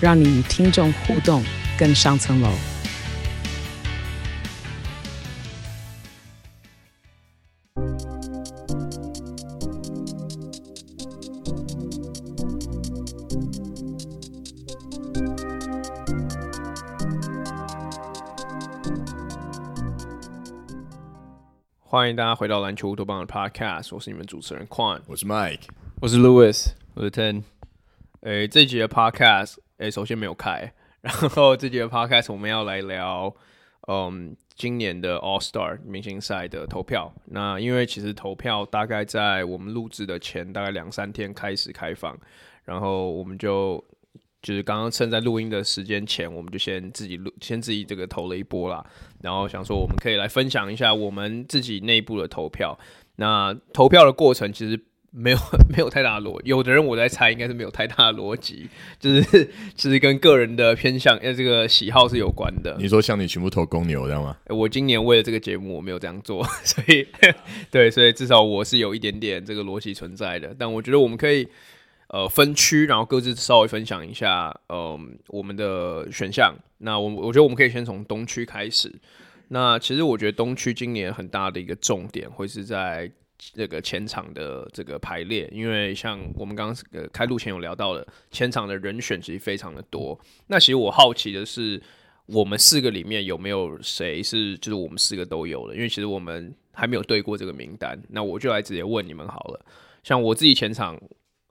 让你与听众互动更上层楼。欢迎大家回到篮球乌托邦的 Podcast，我是你们主持人 Quan，我是 Mike，我是 Louis，我是 Ten。诶，这集的 Podcast，诶，首先没有开，然后这集的 Podcast 我们要来聊，嗯，今年的 All Star 明星赛的投票。那因为其实投票大概在我们录制的前大概两三天开始开放，然后我们就。就是刚刚趁在录音的时间前，我们就先自己录，先自己这个投了一波啦。然后想说，我们可以来分享一下我们自己内部的投票。那投票的过程其实没有 没有太大的逻，有的人我在猜应该是没有太大的逻辑，就是其实跟个人的偏向呃这个喜好是有关的。你说像你全部投公牛，知道吗？我今年为了这个节目我没有这样做，所以 对，所以至少我是有一点点这个逻辑存在的。但我觉得我们可以。呃，分区，然后各自稍微分享一下，嗯、呃，我们的选项。那我我觉得我们可以先从东区开始。那其实我觉得东区今年很大的一个重点会是在这个前场的这个排列，因为像我们刚刚呃开录前有聊到的，前场的人选其实非常的多。那其实我好奇的是，我们四个里面有没有谁是就是我们四个都有的？因为其实我们还没有对过这个名单。那我就来直接问你们好了。像我自己前场。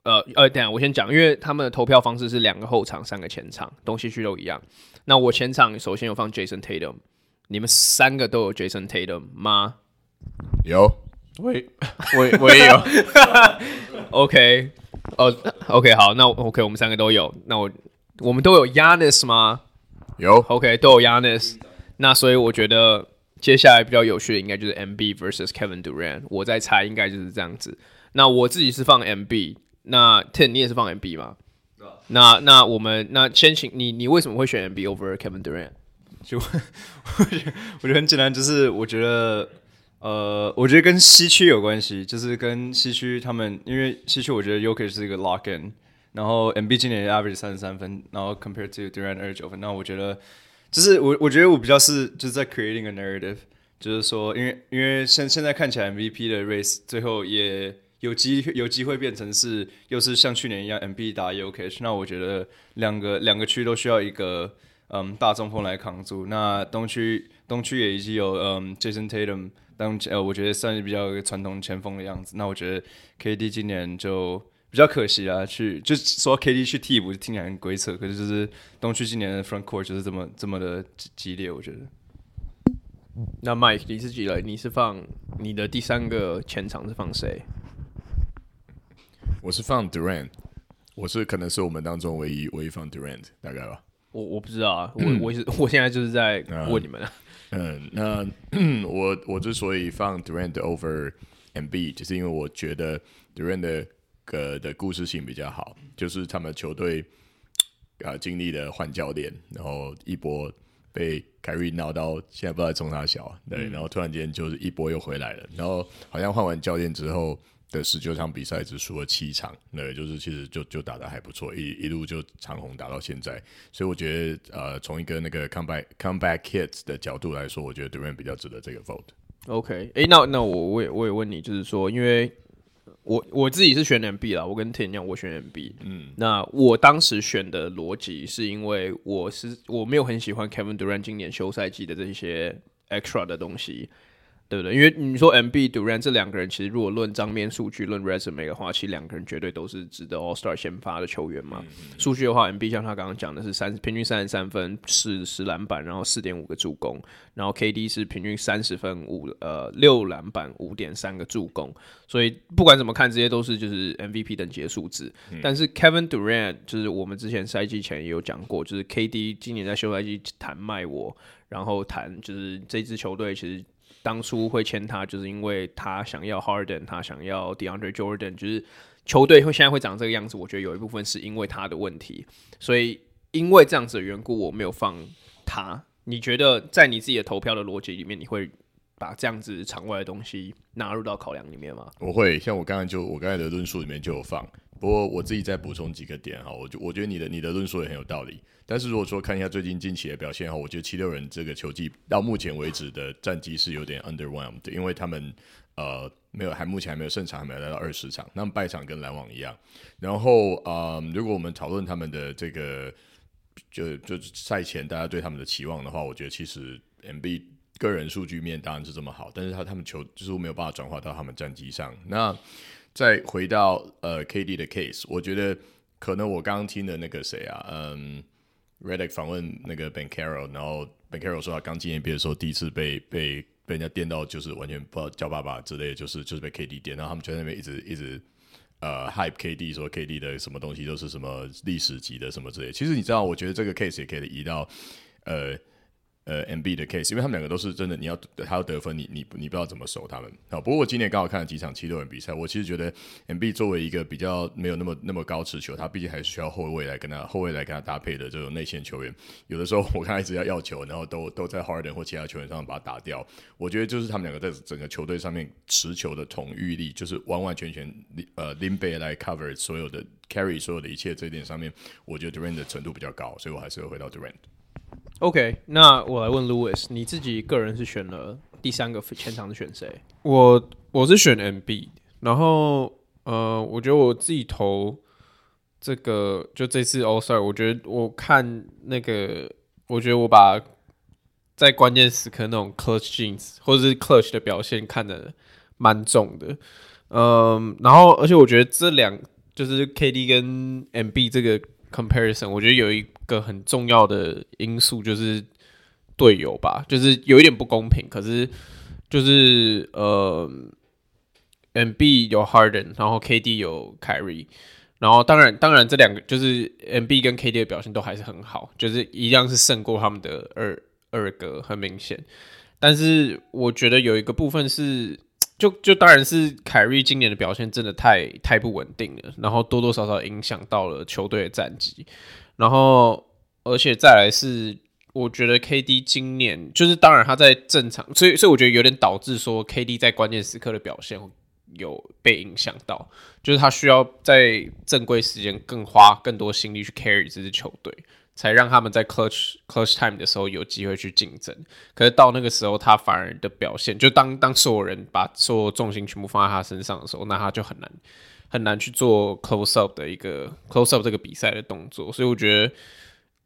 呃呃，等下我先讲，因为他们的投票方式是两个后场，三个前场，东西区都一样。那我前场首先有放 Jason Tatum，你们三个都有 Jason Tatum 吗？有，我也 我我也有。OK，哦、uh,，OK，好，那 OK，我们三个都有。那我我们都有 Giannis 吗？有，OK，都有 Giannis。那所以我觉得接下来比较有趣的应该就是 MB versus Kevin Durant。我在猜应该就是这样子。那我自己是放 MB。那 Ten 你也是放 MB 吗？啊、那那我们那先请你，你为什么会选 MB over Kevin Durant？就 我觉得我觉得很简单，就是我觉得呃，我觉得跟西区有关系，就是跟西区他们，因为西区我觉得 Jokic 是一个 lock in，然后 MB 今年 average 三十三分，然后 compared to Durant 二十九分，那我觉得就是我我觉得我比较是就是在 creating a narrative，就是说因为因为现现在看起来 MVP 的 race 最后也。有机有机会变成是又是像去年一样，MB 打 Jokic，那我觉得两个两个区都需要一个嗯大中锋来扛住。那东区东区也已经有嗯 Jason Tatum 当呃我觉得算是比较一个传统前锋的样子。那我觉得 KD 今年就比较可惜啊，去就说 KD 去替补听起来很鬼扯，可是就是东区今年的 Front Court 就是这么这么的激烈，我觉得。那 Mike 你自己来，你是放你的第三个前场是放谁？我是放 Durant，我是可能是我们当中唯一唯一放 Durant 大概吧。我我不知道啊，我我是 我现在就是在问你们啊。嗯，嗯，那我我之所以放 Durant over MB，就是因为我觉得 Durant 的个的故事性比较好，就是他们球队啊经历了换教练，然后一波被凯瑞闹到现在不知道冲他小，对，然后突然间就是一波又回来了，然后好像换完教练之后。的十九场比赛只输了七场，那就是其实就就打得还不错，一一路就长虹打到现在，所以我觉得呃，从一个那个 comeback comeback kids 的角度来说，我觉得 Durant 比较值得这个 vote。OK，哎、欸，那那我我也我也问你，就是说，因为我我自己是选 MB 啦，我跟 Ten 一样，我选 MB。嗯，那我当时选的逻辑是因为我是我没有很喜欢 Kevin Durant 今年休赛季的这些 extra 的东西。对不对？因为你说 Embiid、Durant 这两个人，其实如果论账面数据、论 resume 的话，其实两个人绝对都是值得 All Star 先发的球员嘛。数、嗯、据的话，Embiid 像他刚刚讲的是三平均三十三分、四十篮板，然后四点五个助攻，然后 KD 是平均三十分五呃六篮板五点三个助攻，所以不管怎么看，这些都是就是 MVP 等级的数字。嗯、但是 Kevin Durant 就是我们之前赛季前也有讲过，就是 KD 今年在休赛季谈卖我，然后谈就是这支球队其实。当初会签他，就是因为他想要 Harden，他想要 DeAndre Jordan，就是球队会现在会长这个样子。我觉得有一部分是因为他的问题，所以因为这样子的缘故，我没有放他。你觉得在你自己的投票的逻辑里面，你会把这样子场外的东西纳入到考量里面吗？我会，像我刚才就我刚才的论述里面就有放。不过我自己再补充几个点哈，我就我觉得你的你的论述也很有道理。但是如果说看一下最近近期的表现哈，我觉得七六人这个球季到目前为止的战绩是有点 underwhelmed，因为他们呃没有还目前还没有胜场，还没有来到二十场，那么败场跟篮网一样。然后呃，如果我们讨论他们的这个就就赛前大家对他们的期望的话，我觉得其实 Embiid 个人数据面当然是这么好，但是他他们球就是没有办法转化到他们战绩上。那再回到呃 KD 的 case，我觉得可能我刚刚听的那个谁啊，嗯，Redick 访问那个 Banchero，然后 Banchero 说他刚进 NBA 的时候第一次被被被人家电到，就是完全不知道叫爸爸之类，就是就是被 KD 电，然后他们就在那边一直一直呃 hype KD，说 KD 的什么东西都是什么历史级的什么之类。其实你知道，我觉得这个 case 也可以移到呃。呃，M B 的 case，因为他们两个都是真的，你要他要得分，你你你不知道怎么守他们。好，不过我今年刚好看了几场七六人比赛，我其实觉得 M B 作为一个比较没有那么那么高持球，他毕竟还是需要后卫来跟他后卫来跟他搭配的这种内线球员。有的时候我看他一直要要球，然后都都在 Harden 或其他球员上把他打掉。我觉得就是他们两个在整个球队上面持球的统御力，就是完完全全呃林背来 cover 所有的 carry 所有的一切这一点上面，我觉得 Durant 的程度比较高，所以我还是会回到 Durant。OK，那我来问 Louis，你自己个人是选了第三个前场是选谁？我我是选 MB，然后呃，我觉得我自己投这个就这次 All Star，我觉得我看那个，我觉得我把在关键时刻那种 clutch jeans 或者是 Clutch 的表现看得蛮重的，嗯、然后而且我觉得这两就是 KD 跟 MB 这个。Comparison，我觉得有一个很重要的因素就是队友吧，就是有一点不公平。可是就是呃，M B 有 Harden，然后 KD 有 Kyrie，然后当然当然这两个就是 M B 跟 KD 的表现都还是很好，就是一样是胜过他们的二二哥，很明显。但是我觉得有一个部分是。就就当然是凯瑞今年的表现真的太太不稳定了，然后多多少少影响到了球队的战绩，然后而且再来是我觉得 KD 今年就是当然他在正常，所以所以我觉得有点导致说 KD 在关键时刻的表现有被影响到，就是他需要在正规时间更花更多心力去 carry 这支球队。才让他们在 clutch clutch time 的时候有机会去竞争，可是到那个时候，他反而的表现，就当当所有人把所有重心全部放在他身上的时候，那他就很难很难去做 close up 的一个 close up 这个比赛的动作。所以我觉得，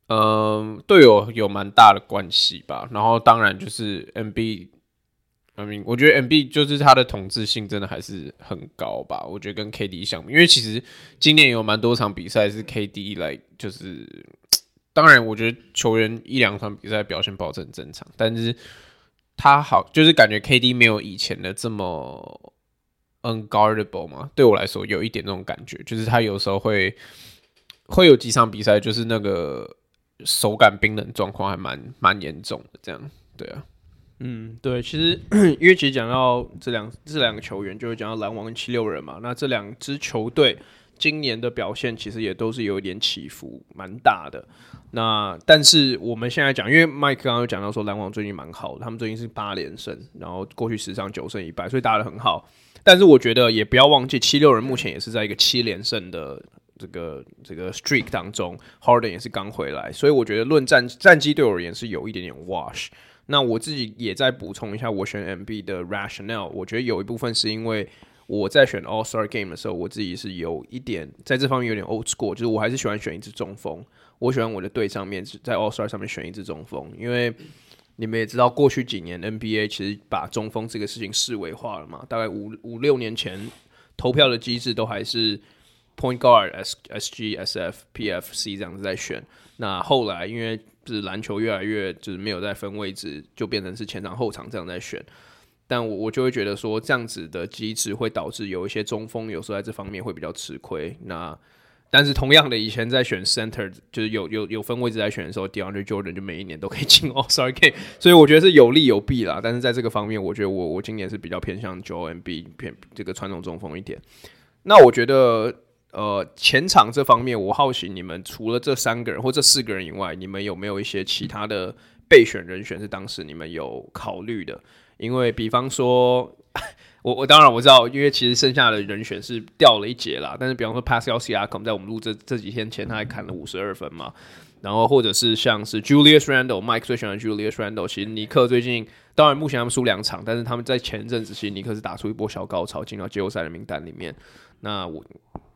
嗯、队友有蛮大的关系吧。然后当然就是 M B，I mean，我觉得 M B 就是他的统治性真的还是很高吧。我觉得跟 KD 相比，因为其实今年有蛮多场比赛是 KD 来就是。当然，我觉得球员一两场比赛表现不好是很正常，但是他好就是感觉 KD 没有以前的这么 unguardable 嘛。对我来说，有一点那种感觉，就是他有时候会会有几场比赛，就是那个手感冰冷状况还蛮蛮严重的。这样，对啊，嗯，对，其实 因为其实讲到这两这两个球员，就会讲到篮网跟七六人嘛。那这两支球队今年的表现其实也都是有一点起伏，蛮大的。那但是我们现在讲，因为 Mike 刚刚有讲到说篮网最近蛮好的，他们最近是八连胜，然后过去十场九胜一败，所以打得很好。但是我觉得也不要忘记，七六人目前也是在一个七连胜的这个这个 streak 当中，Harden 也是刚回来，所以我觉得论战战绩对我而言是有一点点 wash。那我自己也再补充一下，我选 MB 的 rationale，我觉得有一部分是因为。我在选 All Star Game 的时候，我自己是有一点在这方面有点 old school，就是我还是喜欢选一支中锋。我喜欢我的队上面在 All Star 上面选一支中锋，因为你们也知道，过去几年 NBA 其实把中锋这个事情视为化了嘛。大概五五六年前，投票的机制都还是 point guard S S G S F P F C 这样子在选。那后来因为就是篮球越来越就是没有在分位置，就变成是前场后场这样在选。但我我就会觉得说，这样子的机制会导致有一些中锋有时候在这方面会比较吃亏。那但是同样的，以前在选 center 就是有有有分位置在选的时候，DeAndre Jordan 就每一年都可以进 All-Star Game，所以我觉得是有利有弊啦。但是在这个方面，我觉得我我今年是比较偏向 Joel m b 偏这个传统中锋一点。那我觉得呃前场这方面，我好奇你们除了这三个人或这四个人以外，你们有没有一些其他的备选人选是当时你们有考虑的？因为比方说。我我当然我知道，因为其实剩下的人选是掉了一截啦。但是比方说 Pascal Siakam 在我们录这这几天前，他还砍了五十二分嘛。然后或者是像是 Julius Randle，Mike 最喜欢 Julius Randle。其实尼克最近，当然目前他们输两场，但是他们在前阵子其实尼克是打出一波小高潮，进到季后赛的名单里面。那我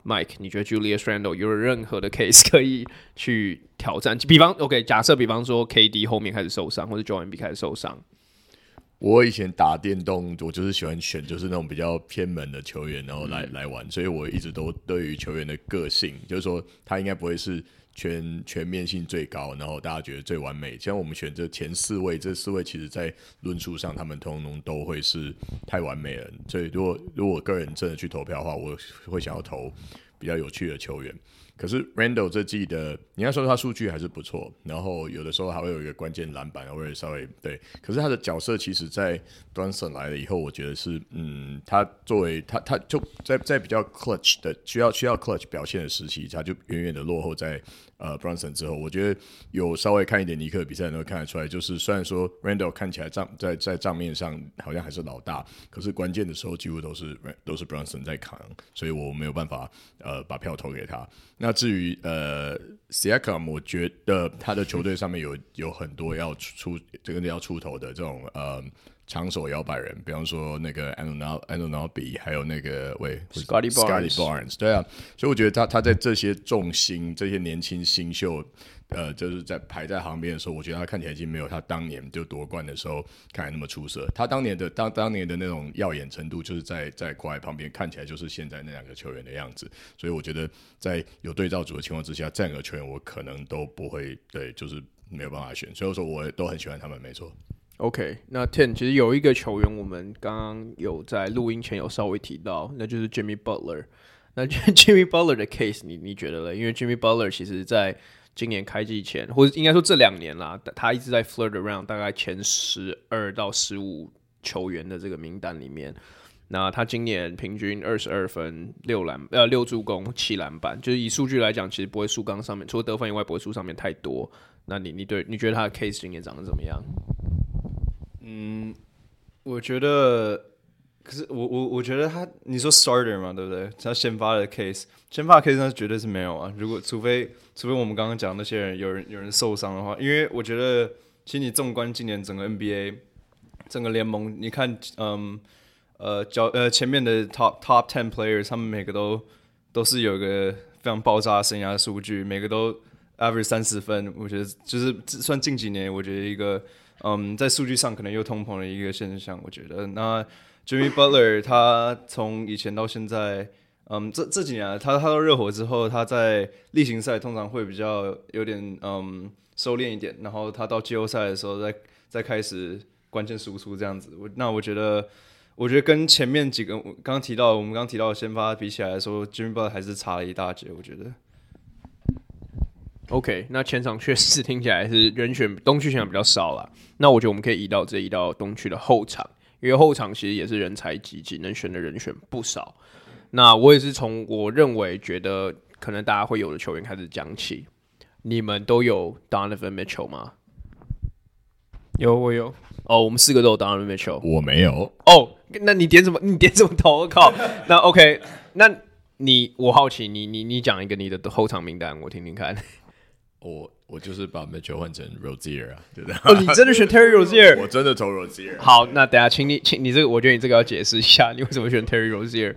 Mike，你觉得 Julius Randle 有任何的 case 可以去挑战？比方 OK，假设比方说 KD 后面开始受伤，或者 Joel Embiid 开始受伤。我以前打电动，我就是喜欢选就是那种比较偏门的球员，然后来、嗯、来玩，所以我一直都对于球员的个性，就是说他应该不会是全全面性最高，然后大家觉得最完美。像我们选择前四位，这四位其实在论述上，他们通通都会是太完美了。所以如果如果我个人真的去投票的话，我会想要投比较有趣的球员。可是 Randall 这季的，你要说他数据还是不错，然后有的时候还会有一个关键篮板，或者稍微对。可是他的角色其实，在 Brunson 来了以后，我觉得是，嗯，他作为他他就在在比较 clutch 的需要需要 clutch 表现的时期，他就远远的落后在。呃，Brunson 之后，我觉得有稍微看一点尼克比赛，能够看得出来，就是虽然说 Randall 看起来账在在账面上好像还是老大，可是关键的时候几乎都是都是 Brunson 在扛，所以我没有办法呃把票投给他。那至于呃 Siakam，我觉得他的球队上面有有很多要出这个要出头的这种呃。长手摇摆人，比方说那个 Anunobi，还有那个喂 Barnes，, Barnes 对啊，所以我觉得他他在这些重心、这些年轻新秀，呃，就是在排在旁边的时候，我觉得他看起来已经没有他当年就夺冠的时候看起来那么出色。他当年的当当年的那种耀眼程度，就是在在国外旁边看起来就是现在那两个球员的样子。所以我觉得在有对照组的情况之下，这两个球员我可能都不会对，就是没有办法选。所以说，我都很喜欢他们，没错。OK，那 Ten 其实有一个球员，我们刚刚有在录音前有稍微提到，那就是 Jimmy Butler。那 Jimmy Butler 的 case，你你觉得呢？因为 Jimmy Butler 其实在今年开季前，或者应该说这两年啦，他一直在 flirt around 大概前十二到十五球员的这个名单里面。那他今年平均二十二分、六篮呃六助攻、七篮板，就是以数据来讲，其实不会输刚上面，除了得分以外，不会输上面太多。那你你对你觉得他的 case 今年长得怎么样？嗯，我觉得，可是我我我觉得他，你说 starter 嘛，对不对？他先发的 case，先发的 case 那绝对是没有啊。如果除非除非我们刚刚讲那些人有人有人受伤的话，因为我觉得，其实你纵观今年整个 NBA 整个联盟，你看，嗯呃脚呃前面的 top top ten players，他们每个都都是有一个非常爆炸的生涯数据，每个都 average 三十分。我觉得就是算近几年，我觉得一个。嗯，在数据上可能又通膨的一个现象，我觉得。那 Jimmy Butler 他从以前到现在，嗯，这这几年他他到热火之后，他在例行赛通常会比较有点嗯收敛一点，然后他到季后赛的时候再再开始关键输出这样子。我那我觉得，我觉得跟前面几个刚刚提到我们刚提到的先发比起来说，Jimmy Butler 还是差了一大截，我觉得。OK，那前场确实听起来是人选东区选的比较少了。那我觉得我们可以移到这移到东区的后场，因为后场其实也是人才济济，能选的人选不少。那我也是从我认为觉得可能大家会有的球员开始讲起。你们都有 Donovan Mitchell 吗？有，我有。哦，我们四个都有 Donovan Mitchell。我没有。哦，那你点什么？你点什么头？我靠！那 OK，那你我好奇，你你你讲一个你的后场名单，我听听看。我我就是把 Mitchell 换成 Rozier 啊，对不对？哦，你真的选 Terry Rozier？我真的投 Rozier。好，那等下，请你，请你这个，我觉得你这个要解释一下，你为什么选 Terry Rozier？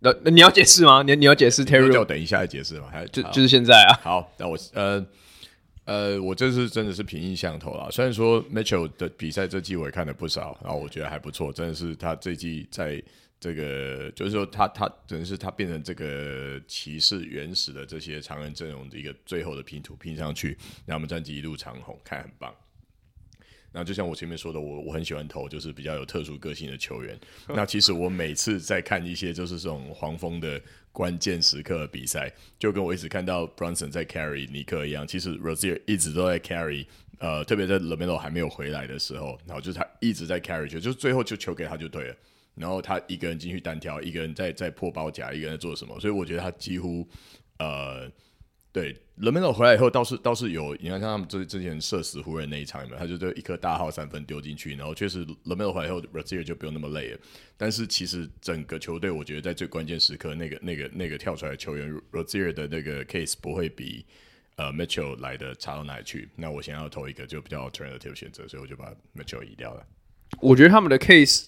那那你要解释吗？你你要解释 Terry？就等一下再解释吗？还就就是现在啊？好，那我呃呃，我这次真的是凭印象投啦。虽然说 Mitchell 的比赛这季我也看了不少，然后我觉得还不错，真的是他这季在这个就是说他他真的是他变成这个骑士原始的这些常人阵容的一个最后的拼图拼上去，然后我们战绩一路长虹，看很棒。那就像我前面说的，我我很喜欢投就是比较有特殊个性的球员。那其实我每次在看一些就是这种黄蜂的关键时刻的比赛，就跟我一直看到 Brunson 在 carry 尼克一样，其实 Rozier 一直都在 carry，呃，特别在 LaMelo 还没有回来的时候，然后就是他一直在 carry 球，就最后就球给他就对了，然后他一个人进去单挑，一个人在在破包夹，一个人在做什么，所以我觉得他几乎呃。对，LaMelo 回来以后倒是倒是有，你看像他们之之前射死湖人那一场有没有，他就这一颗大号三分丢进去，然后确实 LaMelo 回来以后，Rozier 就不用那么累了。但是其实整个球队，我觉得在最关键时刻，那个那个那个跳出来的球员 Rozier 的那个 case 不会比呃 Mitchell 来的差到哪里去。那我想要投一个就比较 alternative 选择，所以我就把 Mitchell 移掉了。我觉得他们的 case。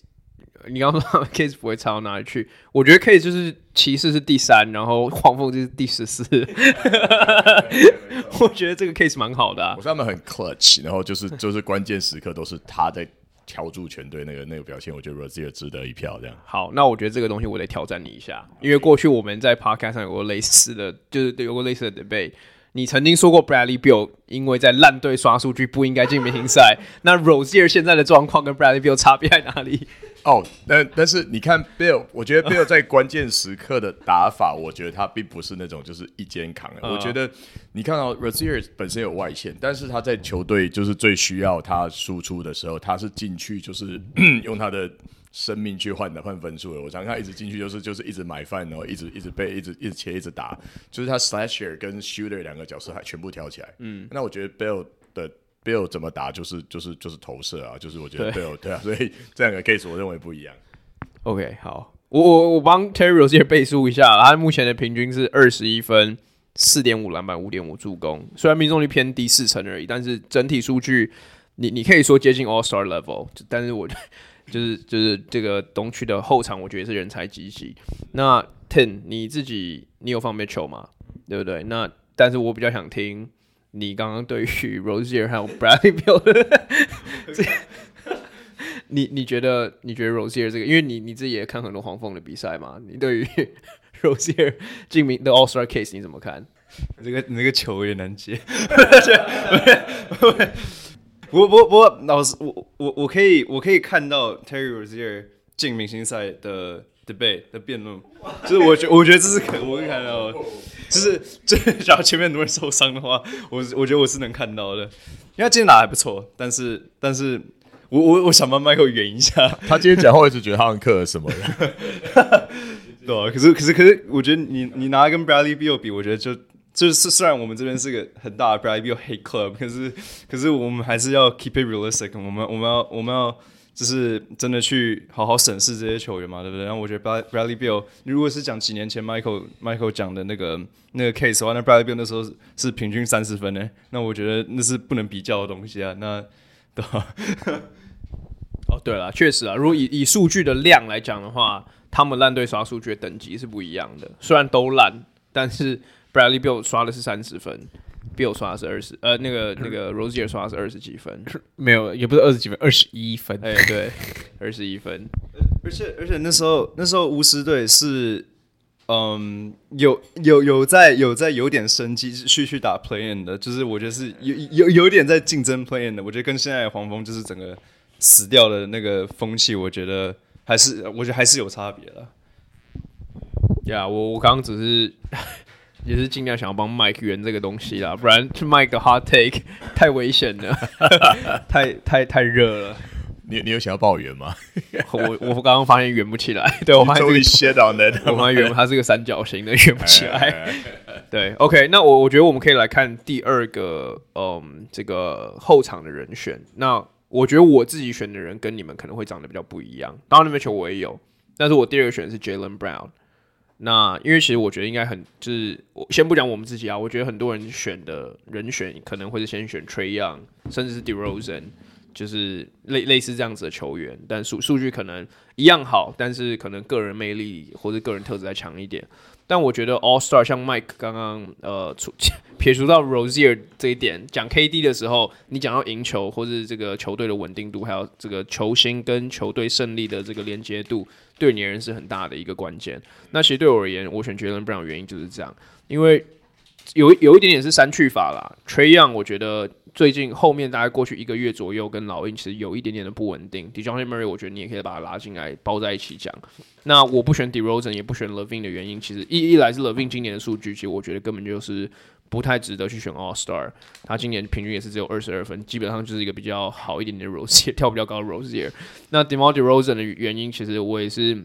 你刚刚说 case 不会差到哪里去？我觉得 case 就是骑士是第三，然后黄蜂就是第十四。我觉得这个 case 蛮好的啊。我说他们很 clutch，然后就是就是关键时刻都是他在调住全队那个那个表现，我觉得 Rozier 值得一票这样。好，那我觉得这个东西我得挑战你一下，因为过去我们在 podcast 上有过类似的，就是有过类似的 debate。你曾经说过 Bradley Beal 因为在烂队刷数据不应该进明星赛，那 Rozier 现在的状况跟 Bradley Beal 差别在哪里？哦，但但是你看 Bill，我觉得 Bill 在关键时刻的打法，我觉得他并不是那种就是一肩扛。我觉得你看到 Rozier 本身有外线，但是他在球队就是最需要他输出的时候，他是进去就是 用他的。生命去换的换分数的，我常看一直进去就是就是一直买饭，然后一直一直被，一直一直切，一直打，就是他 slasher 跟 shooter 两个角色还全部挑起来。嗯，那我觉得 Bell 的 Bell 怎么打就是就是就是投射啊，就是我觉得 Beal 对，对啊，所以这两个 case 我认为不一样。OK，好，我我我帮 Terry Rozier 背书一下，他目前的平均是二十一分，四点五篮板，五点五助攻，虽然命中率偏低四成而已，但是整体数据你你可以说接近 All Star level，但是我。就是就是这个东区的后场，我觉得是人才济济。那 Ten 你自己你有放 Mitchell 吗？对不对？那但是我比较想听你刚刚对于 Rozier 还有 Bradley Beal 的 你你觉得你觉得 Rozier 这个，因为你你自己也看很多黄蜂的比赛嘛，你对于 Rozier 进名的 All Star Case 你怎么看？这个你这个球有点难接。不不不不不，老师，我我我可以我可以看到 Terry Rozier 进明星赛的 debate 的辩论，就是我觉我觉得这是可我可以看到，就是这假如前面很多人受伤的话，我我觉得我是能看到的，因为他今天打还不错，但是但是我我我想帮 Michael 圆一下，他今天讲话一直觉得他很克什么的，对啊，可是可是可是我觉得你你拿跟 Bradley Beal 比，我觉得就。就是虽然我们这边是个很大的 Bradley Beal hate club，可是可是我们还是要 keep it realistic。我们我们要我们要就是真的去好好审视这些球员嘛，对不对？然后我觉得 Bradley Beal，如果是讲几年前 Michael Michael 讲的那个那个 case 的话，那 Bradley Beal 那时候是平均三十分呢，那我觉得那是不能比较的东西啊。那对吧？哦，对了，确实啊，如果以以数据的量来讲的话，他们烂队刷数据的等级是不一样的，虽然都烂，但是。Bradley Bill 刷的是三十分，Bill 刷的是二十，呃，那个那个 Rosier 刷的是二十几分，没有，也不是二十几分，二十一分，哎，对，二十一分，而且而且那时候那时候巫师队是，嗯，有有有在有在有点生机去去打 Play In 的，就是我觉得是有有有点在竞争 Play In 的，我觉得跟现在的黄蜂就是整个死掉的那个风气，我觉得还是我觉得还是有差别了。呀，我我刚刚只是。也是尽量想要帮 Mike 圆这个东西啦，不然 Mike 的 hot take 太危险了，太太太热了。你你有想要帮我圆吗？我我刚刚发现圆不起来，对我发现这个 shit on that，我发现圆它是个三角形的，圆不起来。对，OK，那我我觉得我们可以来看第二个，嗯，这个后场的人选。那我觉得我自己选的人跟你们可能会长得比较不一样。当然，Mitchell 我也有，但是我第二个选的是 Jaylen Brown。那因为其实我觉得应该很就是我先不讲我们自己啊，我觉得很多人选的人选可能会是先选 Trae Young，甚至是 DeRozan，就是类类似这样子的球员，但数数据可能一样好，但是可能个人魅力或者个人特质再强一点。但我觉得 All Star 像 Mike 刚刚呃 撇除到 Rozier 这一点，讲 KD 的时候，你讲到赢球或是这个球队的稳定度，还有这个球星跟球队胜利的这个连接度，对你而言是很大的一个关键。那其实对我而言，我选 Jalen Brown 原因就是这样，因为有有一点点是删去法啦。Trae Young 我觉得。最近后面大概过去一个月左右，跟老鹰其实有一点点的不稳定。Dejounte Murray，我觉得你也可以把它拉进来包在一起讲。那我不选 derozen 也不选 LaVine 的原因，其实一一来是 LaVine 今年的数据，其实我觉得根本就是不太值得去选 All Star。他今年平均也是只有二十二分，基本上就是一个比较好一点点的 Rozier，跳比较高的 Rozier。那 DeMar DeRozan 的原因，其实我也是。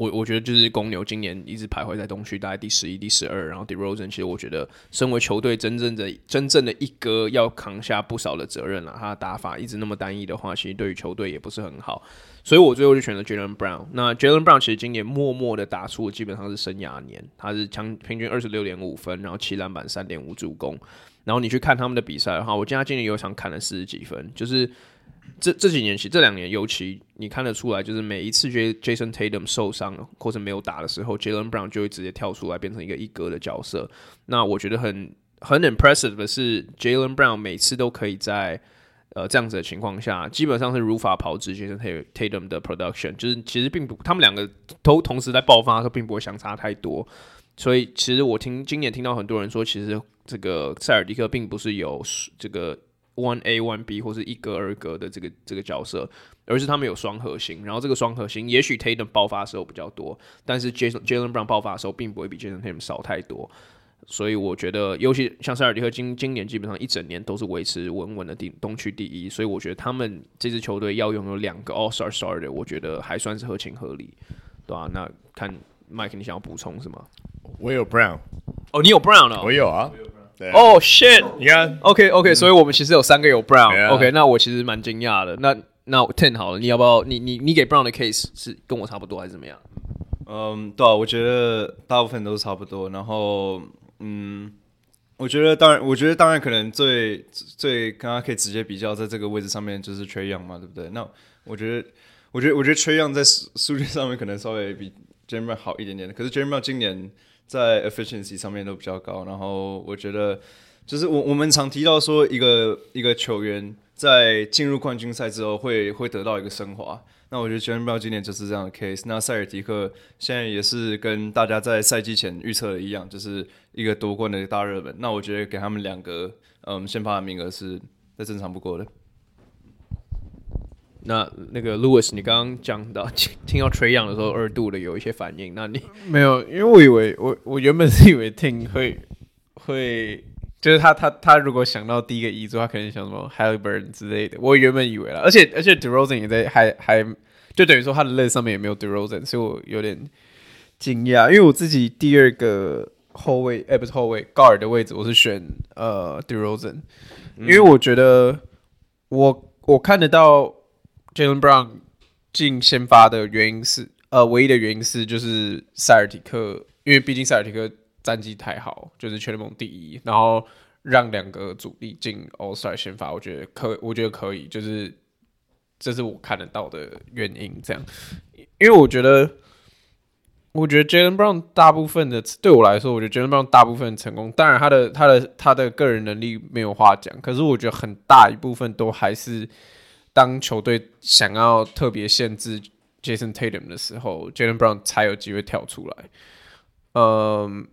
我我觉得就是公牛今年一直徘徊在东区，大概第十一、第十二。然后 DeRozan 其实我觉得，身为球队真正的真正的一哥，要扛下不少的责任了。他的打法一直那么单一的话，其实对于球队也不是很好。所以我最后就选择 Jaylen Brown。那 Jaylen Brown 其实今年默默的打出基本上是生涯年，他是强平均二十六点五分，然后七篮板、三点五助攻。然后你去看他们的比赛的话，我记得他今年有一场砍了四十几分，就是。这这几年其实这两年尤其你看得出来，就是每一次 Jason Tatum 受伤或者没有打的时候，Jaylen Brown 就会直接跳出来变成一个一哥的角色。那我觉得很很 impressive 的是，Jaylen Brown 每次都可以在呃这样子的情况下，基本上是如法炮制 Jason Tatum 的 production，就是其实并不他们两个都同时在爆发的时候，并不会相差太多。所以其实我听今年听到很多人说，其实这个塞尔迪克并不是有这个。One A One B 或是一哥二哥的这个这个角色，而是他们有双核心，然后这个双核心也许 Tatum 爆发的时候比较多，但是 Jason Jaylen Brown 爆发的时候并不会比 Jason Tatum 少太多，所以我觉得，尤其像塞尔迪克今今年基本上一整年都是维持稳稳的第东区第一，所以我觉得他们这支球队要拥有两个 All Star Starter，我觉得还算是合情合理，对吧、啊？那看 Mike，你想要补充什么？我有 Brown，哦，你有 Brown 哦，我有啊。哦、oh, shit！你看，OK OK，、嗯、所以我们其实有三个有 Brown。Yeah. OK，那我其实蛮惊讶的。那那 Ten 好了，你要不要？你你你给 Brown 的 case 是跟我差不多还是怎么样？嗯，对啊，我觉得大部分都是差不多。然后，嗯，我觉得当然，我觉得当然可能最最刚刚可以直接比较在这个位置上面就是 Trae Young 嘛，对不对？那我觉得，我觉得，我觉得 Trae Young 在数数据上面可能稍微比 Jeremy 好一点点的。可是 Jeremy 今年。在 efficiency 上面都比较高，然后我觉得就是我我们常提到说一个一个球员在进入冠军赛之后会会得到一个升华，那我觉得 Jeremy 今年就是这样的 case。那塞尔提克现在也是跟大家在赛季前预测的一样，就是一个夺冠的大热门。那我觉得给他们两个嗯先发的名额是再正常不过的。那那个 Louis，你刚刚讲到 听听到 Trae Young 的时候，二度的有一些反应。那你没有？因为我以为我我原本是以为 Ting 会会就是他他他如果想到第一个遗嘱，他可能想什么 Haliburton 之类的。我原本以为了，而且而且 DeRozan 也在还还就等于说他的 list 上面也没有 DeRozan，所以我有点惊讶。因为我自己第二个后卫哎、欸、不是后卫 guard 的位置，我是选呃 DeRozan，因为我觉得我我看得到。Jaylen Brown 进先发的原因是，呃，唯一的原因是就是塞尔提克，因为毕竟塞尔提克战绩太好，就是全联盟第一，然后让两个主力进 All Star 先发，我觉得可，我觉得可以，就是这是我看得到的原因。这样，因为我觉得，我觉得 Jaylen Brown 大部分的对我来说，我觉得 Jaylen Brown 大部分成功，当然他的他的他的个人能力没有话讲，可是我觉得很大一部分都还是。当球队想要特别限制 Jason Tatum 的时候，Jaylen Brown 才有机会跳出来。嗯，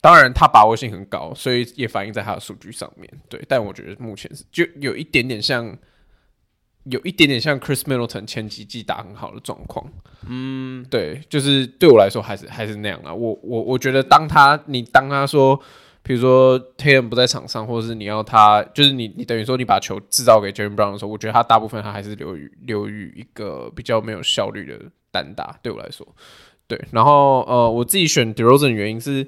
当然他把握性很高，所以也反映在他的数据上面。对，但我觉得目前是就有一点点像，有一点点像 Chris Middleton 前几季打很好的状况。嗯，对，就是对我来说还是还是那样啊。我我我觉得当他你当他说。比如说 Tatum 不在场上，或者是你要他，就是你你等于说你把球制造给 Jaylen Brown 的时候，我觉得他大部分他还是留于留于一个比较没有效率的单打，对我来说，对。然后呃，我自己选 DeRozan 的原因是，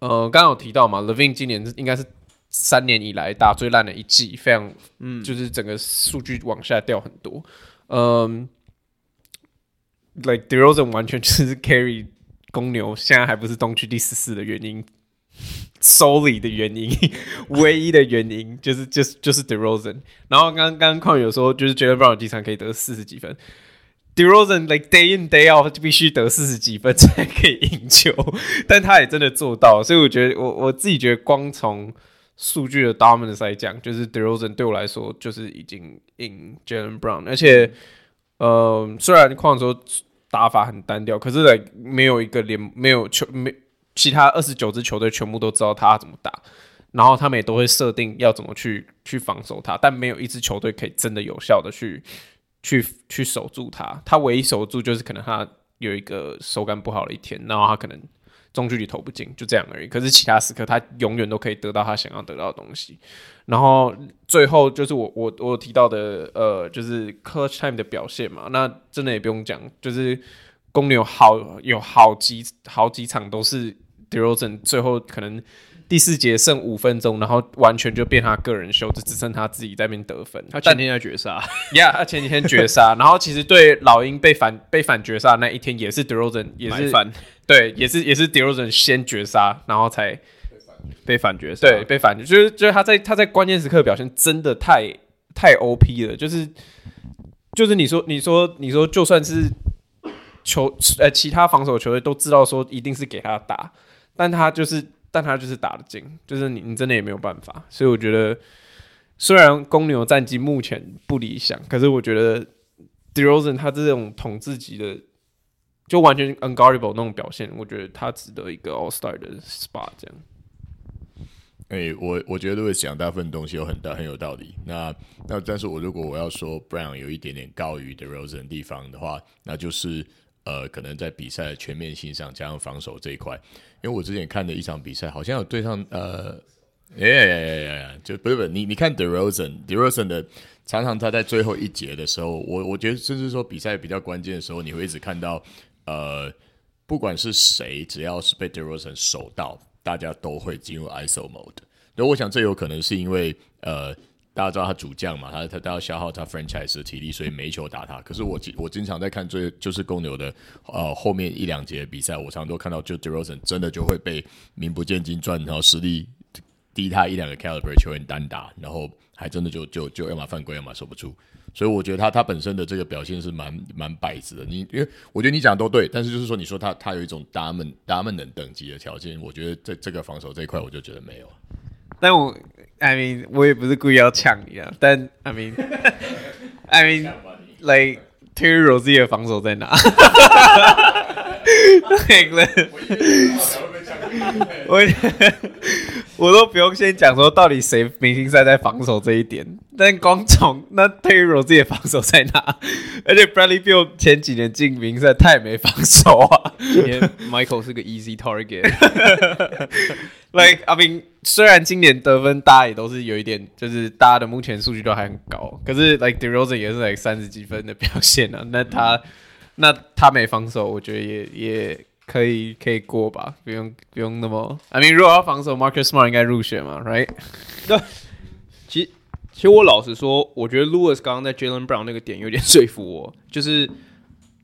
呃，刚刚有提到嘛，Levine 今年应该是三年以来打最烂的一季，非常嗯，就是整个数据往下掉很多，嗯，like DeRozan 完全就是 carry 公牛，现在还不是东区第十四的原因。Solely 的原因，唯一的原因就是就是就是 DeRozan。然后刚刚矿有说，就是 Jalen Brown 第三可以得四十几分。DeRozan like day in day out 必须得四十几分才可以赢球，但他也真的做到，所以我觉得我我自己觉得光从数据的 dominance 来讲，就是 DeRozan 对我来说就是已经赢 Jaylen Brown，而且呃虽然况说打法很单调，可是、没有一个连没有球没其他二十九支球队全部都知道他怎么打，然后他们也都会设定要怎么去去防守他，但没有一支球队可以真的有效的去。去去守住他，他唯一守住就是可能他有一个手感不好的一天，然后他可能中距离投不进，就这样而已。可是其他时刻他永远都可以得到他想要得到的东西。然后最后就是我我我提到的呃，就是 clutch time 的表现嘛，那真的也不用讲，就是公牛好有好几好几场都是 DeRozan 最后可能。第四节剩五分钟，然后完全就变他个人秀，就只剩他自己在那边得分。他前天在绝杀，Yeah，他前几天绝杀。然后其实对老鹰被反 被反绝杀那一天，也是 DeRozan 也是反，对，也是也是 DeRozan 先绝杀，然后才被反绝杀。对，被反绝，就是就是他在他在关键时刻表现真的太太 OP 了，就是就是你说你说你说就算是球呃其他防守球队都知道说一定是给他打，但他就是。但他就是打得进，就是你你真的也没有办法，所以我觉得虽然公牛战绩目前不理想，可是我觉得 DeRozan 他这种统治级的，就完全 unguardable 那种表现，我觉得他值得一个 All Star 的 spot 这样。哎、我我觉得会讲大部分东西有很大很有道理。那那但是我如果我要说 Brown 有一点点高于 DeRozan 的地方的话，那就是。呃，可能在比赛的全面性上加上防守这一块，因为我之前看的一场比赛，好像有对上呃，哎呀呀呀呀，就不是不是，你你看 DeRozan，DeRozan 的常常他在最后一节的时候，我我觉得甚至说比赛比较关键的时候，你会一直看到呃，不管是谁，只要是被 DeRozan 守到，大家都会进入 ISO mode。那我想这有可能是因为呃。大家知道他主将嘛，他他都要消耗他 franchise 的体力，所以没球打他。可是我我经常在看最就是公牛的呃后面一两节比赛，我常都看到就 DeRozan 真的就会被名不见经传，然后实力低他一两个 caliber 球员单打，然后还真的就就就要么犯规，要么守不住。所以我觉得他他本身的这个表现是蛮蛮摆子的。你因为我觉得你讲的都对，但是就是说你说他他有一种 dominant dominant 等级的条件，我觉得这这个防守这一块我就觉得没有。但我。I mean，我也不是故意要呛你啊，但 I mean，I mean，like Terry Rozier 的防守在哪？我我都不用先讲说到底谁明星赛在防守这一点，但光从那 Terry Rozier 的防守在哪？而且 Bradley Beal 前几年进明星赛他也没防守啊。今天 Michael 是个 easy target。Like I mean，虽然今年得分大家也都是有一点，就是大家的目前数据都还很高，可是 Like DeRozan 也是 like 三十几分的表现啊。那他那他没防守，我觉得也也。可以可以过吧，不用不用那么。I mean，如果要防守，Marcus Smart 应该入选嘛，right？对。其实其实我老实说，我觉得 Lewis 刚刚在 Jalen Brown 那个点有点说服我，就是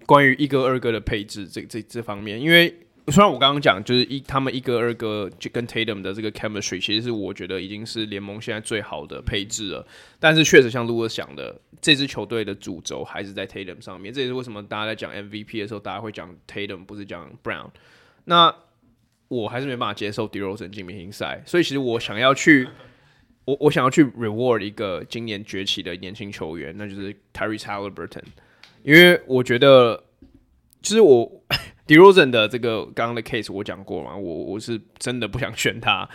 关于一哥二哥的配置这这这方面，因为。虽然我刚刚讲，就是一他们一哥二哥就跟 Tatum 的这个 chemistry，其实是我觉得已经是联盟现在最好的配置了。但是确实像 Louis 想的，这支球队的主轴还是在 Tatum 上面。这也是为什么大家在讲 MVP 的时候，大家会讲 Tatum，不是讲 Brown。那我还是没办法接受 DeRozan 进明星赛，所以其实我想要去，我我想要去 reward 一个今年崛起的年轻球员，那就是 Tyrese Haliburton，因为我觉得，其实我。D e r o z e n 的这个刚刚的 case 我讲过嘛，我我是真的不想选他。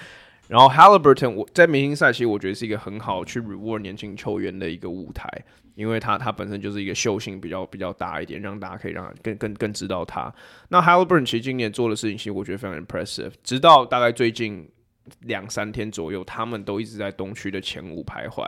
然后 Haliburton 我在明星赛其实我觉得是一个很好去 reward 年轻球员的一个舞台，因为他他本身就是一个秀性比较比较大一点，让大家可以让更更更知道他。那 Haliburton 其实今年做的事情其实我觉得非常 impressive，直到大概最近两三天左右，他们都一直在东区的前五徘徊。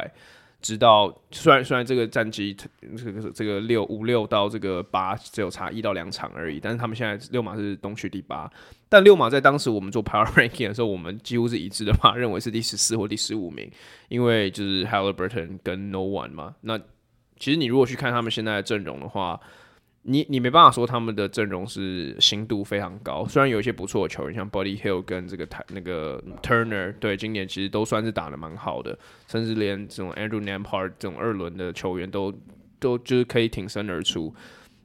直到虽然虽然这个战绩这个这个六五六到这个八只有差一到两场而已，但是他们现在六马是东区第八，但六马在当时我们做 Power Ranking 的时候，我们几乎是一致的嘛，认为是第十四或第十五名，因为就是 Haliburton 跟 No One 嘛。那其实你如果去看他们现在的阵容的话，你你没办法说他们的阵容是新度非常高，虽然有一些不错的球员，像 Buddy Hill 跟这个台那个 Turner，对，今年其实都算是打得蛮好的，甚至连这种 Andrew Nampard 这种二轮的球员都都就是可以挺身而出。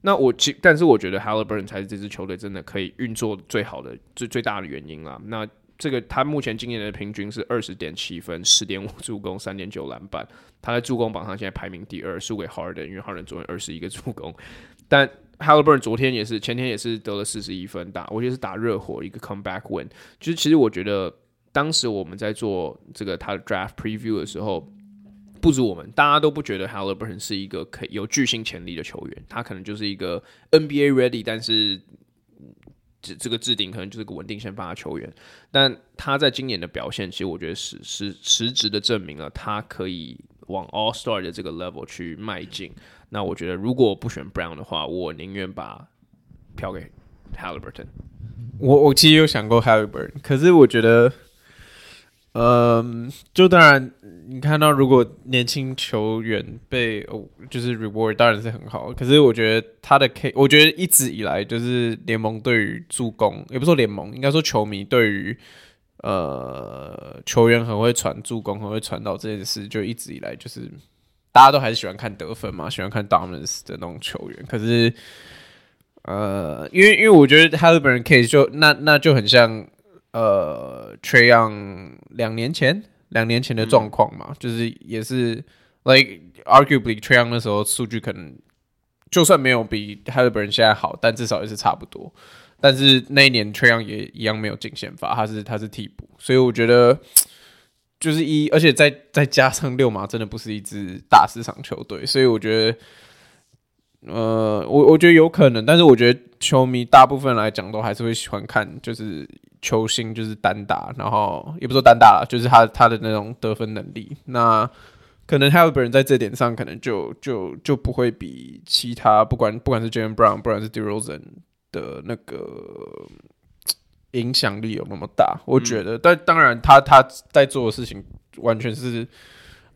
那我其但是我觉得 Haliburton 才是这支球队真的可以运作最好的最最大的原因啊。那这个他目前今年的平均是二十点七分，十点五助攻，三点九篮板。他在助攻榜上现在排名第二，输给 Harden，因为 Harden 昨天二十一个助攻。但 Halliburton 昨天也是，前天也是得了四十一分，打我觉得是打热火一个 comeback win。就是其实我觉得当时我们在做这个他的 draft preview 的时候。不止我们，大家都不觉得 Halliburton 是一个可以有巨星潜力的球员，他可能就是一个 NBA ready，但是这这个置顶可能就是个稳定先发的球员。但他在今年的表现，其实我觉得实实实质的证明了他可以往 All Star 的这个 level 去迈进。那我觉得如果不选 Brown 的话，我宁愿把票给 Halliburton。我我其实有想过 Haliburton，可是我觉得。嗯，就当然，你看到如果年轻球员被哦，就是 reward 当然是很好。可是我觉得他的 K，我觉得一直以来就是联盟对于助攻，也不说联盟，应该说球迷对于呃球员很会传助攻、很会传导这件事，就一直以来就是大家都还是喜欢看得分嘛，喜欢看 dominance 的那种球员。可是呃，因为因为我觉得 Haliburton case 就那那就很像。呃，Trae Young 两年前，两年前的状况嘛，嗯、就是也是，like arguably Trae Young 那时候数据可能就算没有比 Haliburton 现在好，但至少也是差不多。但是那一年 Trae Young 也一样没有进先发，他是他是替补，所以我觉得就是一，而且再再加上六马真的不是一支大市场球队，所以我觉得。呃，我我觉得有可能，但是我觉得球迷大部分来讲都还是会喜欢看，就是球星就是单打，然后也不说单打了，就是他他的那种得分能力。那可能 Haliburton 在这点上可能就就就不会比其他不管不管是 Jaylen Brown，不管是 DeRozan 的那个影响力有那么大，我觉得。嗯、但当然他他在做的事情完全是。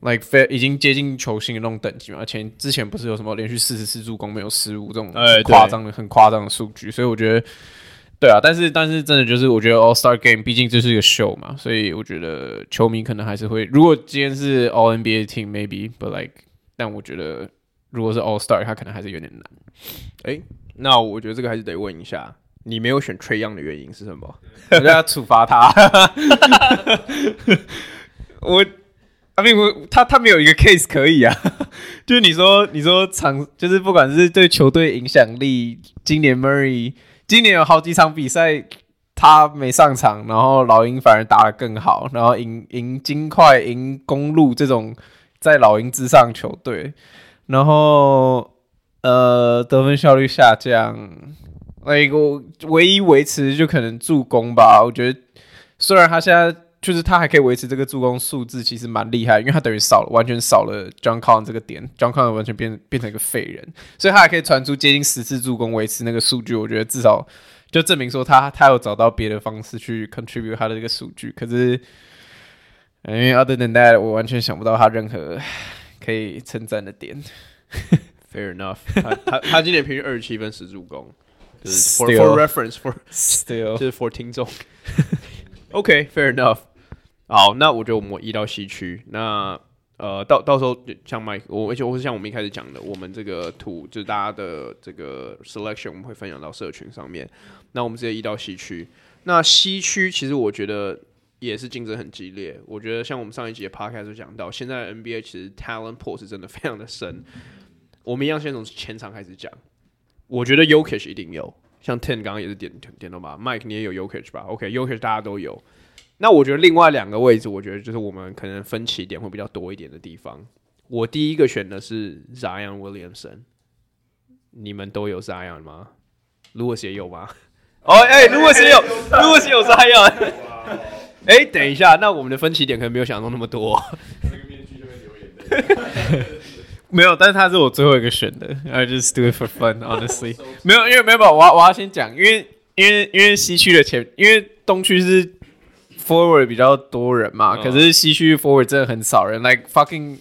like 已经接近球星的那种等级嘛，前之前不是有什么连续四十次助攻没有失误这种夸张的、很夸张的数据，所以我觉得，对啊，但是但是真的就是我觉得 All Star Game 毕竟这是一个 show 嘛，所以我觉得球迷可能还是会，如果今天是 All NBA Team maybe，but like，但我觉得如果是 All Star，他可能还是有点难。哎、欸，那我觉得这个还是得问一下，你没有选 Trae Young 的原因是什么？我要处罚他。我。I mean, 我他他没有一个 case 可以啊，就是你说你说场就是不管是对球队影响力，今年 Murray 今年有好几场比赛他没上场，然后老鹰反而打得更好，然后赢赢金块赢公路这种在老鹰之上球队，然后呃得分效率下降，那一个唯一维持就可能助攻吧，我觉得虽然他现在。就是他还可以维持这个助攻数字，其实蛮厉害，因为他等于少了，完全少了 John Con 这个点，John Con 完全变变成一个废人，所以他还可以传出接近十次助攻，维持那个数据。我觉得至少就证明说他他有找到别的方式去 contribute 他的这个数据。可是因为 other than that，我完全想不到他任何可以称赞的点。Fair enough，他他他今年平均二十七分十助攻，就是 for for reference for still 就是 for 听众。OK，fair enough。好，那我觉得我们移到西区。那呃，到到时候像 Mike，我而且我是像我们一开始讲的，我们这个图就是大家的这个 selection，我们会分享到社群上面。那我们直接移到西区。那西区其实我觉得也是竞争很激烈。我觉得像我们上一集的 podcast 就讲到，现在 NBA 其实 talent pool 是真的非常的深。我们一样先从前场开始讲。我觉得 Yokish 一定有，像 Ten 刚刚也是点点到吧，Mike 你也有 Yokish 吧？OK，Jokic 大家都有。那我觉得另外两个位置，我觉得就是我们可能分歧点会比较多一点的地方。我第一个选的是 Zion Williamson，你们都有 Zion 吗？Louis 也有吗？哦，哎，Louis 有，Louis 有 Zion。哎，等一下，那我们的分歧点可能没有想中那么多。那个面具就会流眼泪。没有，但是他是我最后一个选的。I just do it for fun, honestly。没有，因为没有，我要我要先讲，因为因为因为西区的前，因为东区是。Forward 比较多人嘛，可是西区 Forward 真的很少人。Like fucking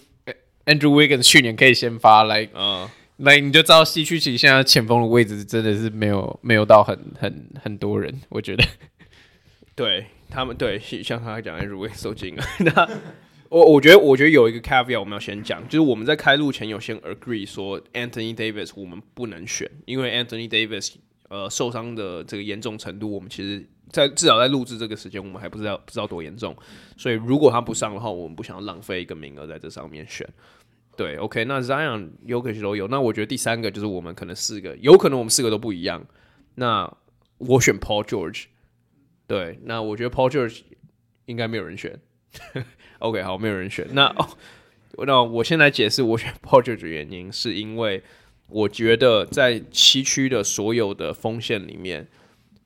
Andrew Wiggins 去年可以先发，Like，嗯，Like 你就知道西区其实现在前锋的位置真的是没有没有到很很很多人，我觉得。对他们对像他讲 Andrew Wiggins 受惊了。那 我我觉得我觉得有一个 caveat 我们要先讲，就是我们在开录前有先 agree 说 Anthony Davis 我们不能选，因为 Anthony Davis 呃受伤的这个严重程度，我们其实在至少在录制这个时间，我们还不知道不知道多严重，所以如果他不上的话，我们不想要浪费一个名额在这上面选。对，OK，那 Zion 有可能都有，那我觉得第三个就是我们可能四个，有可能我们四个都不一样。那我选 Paul George，对，那我觉得 Paul George 应该没有人选。OK，好，没有人选。那哦，那我先来解释我选 Paul George 的原因，是因为我觉得在西区的所有的锋线里面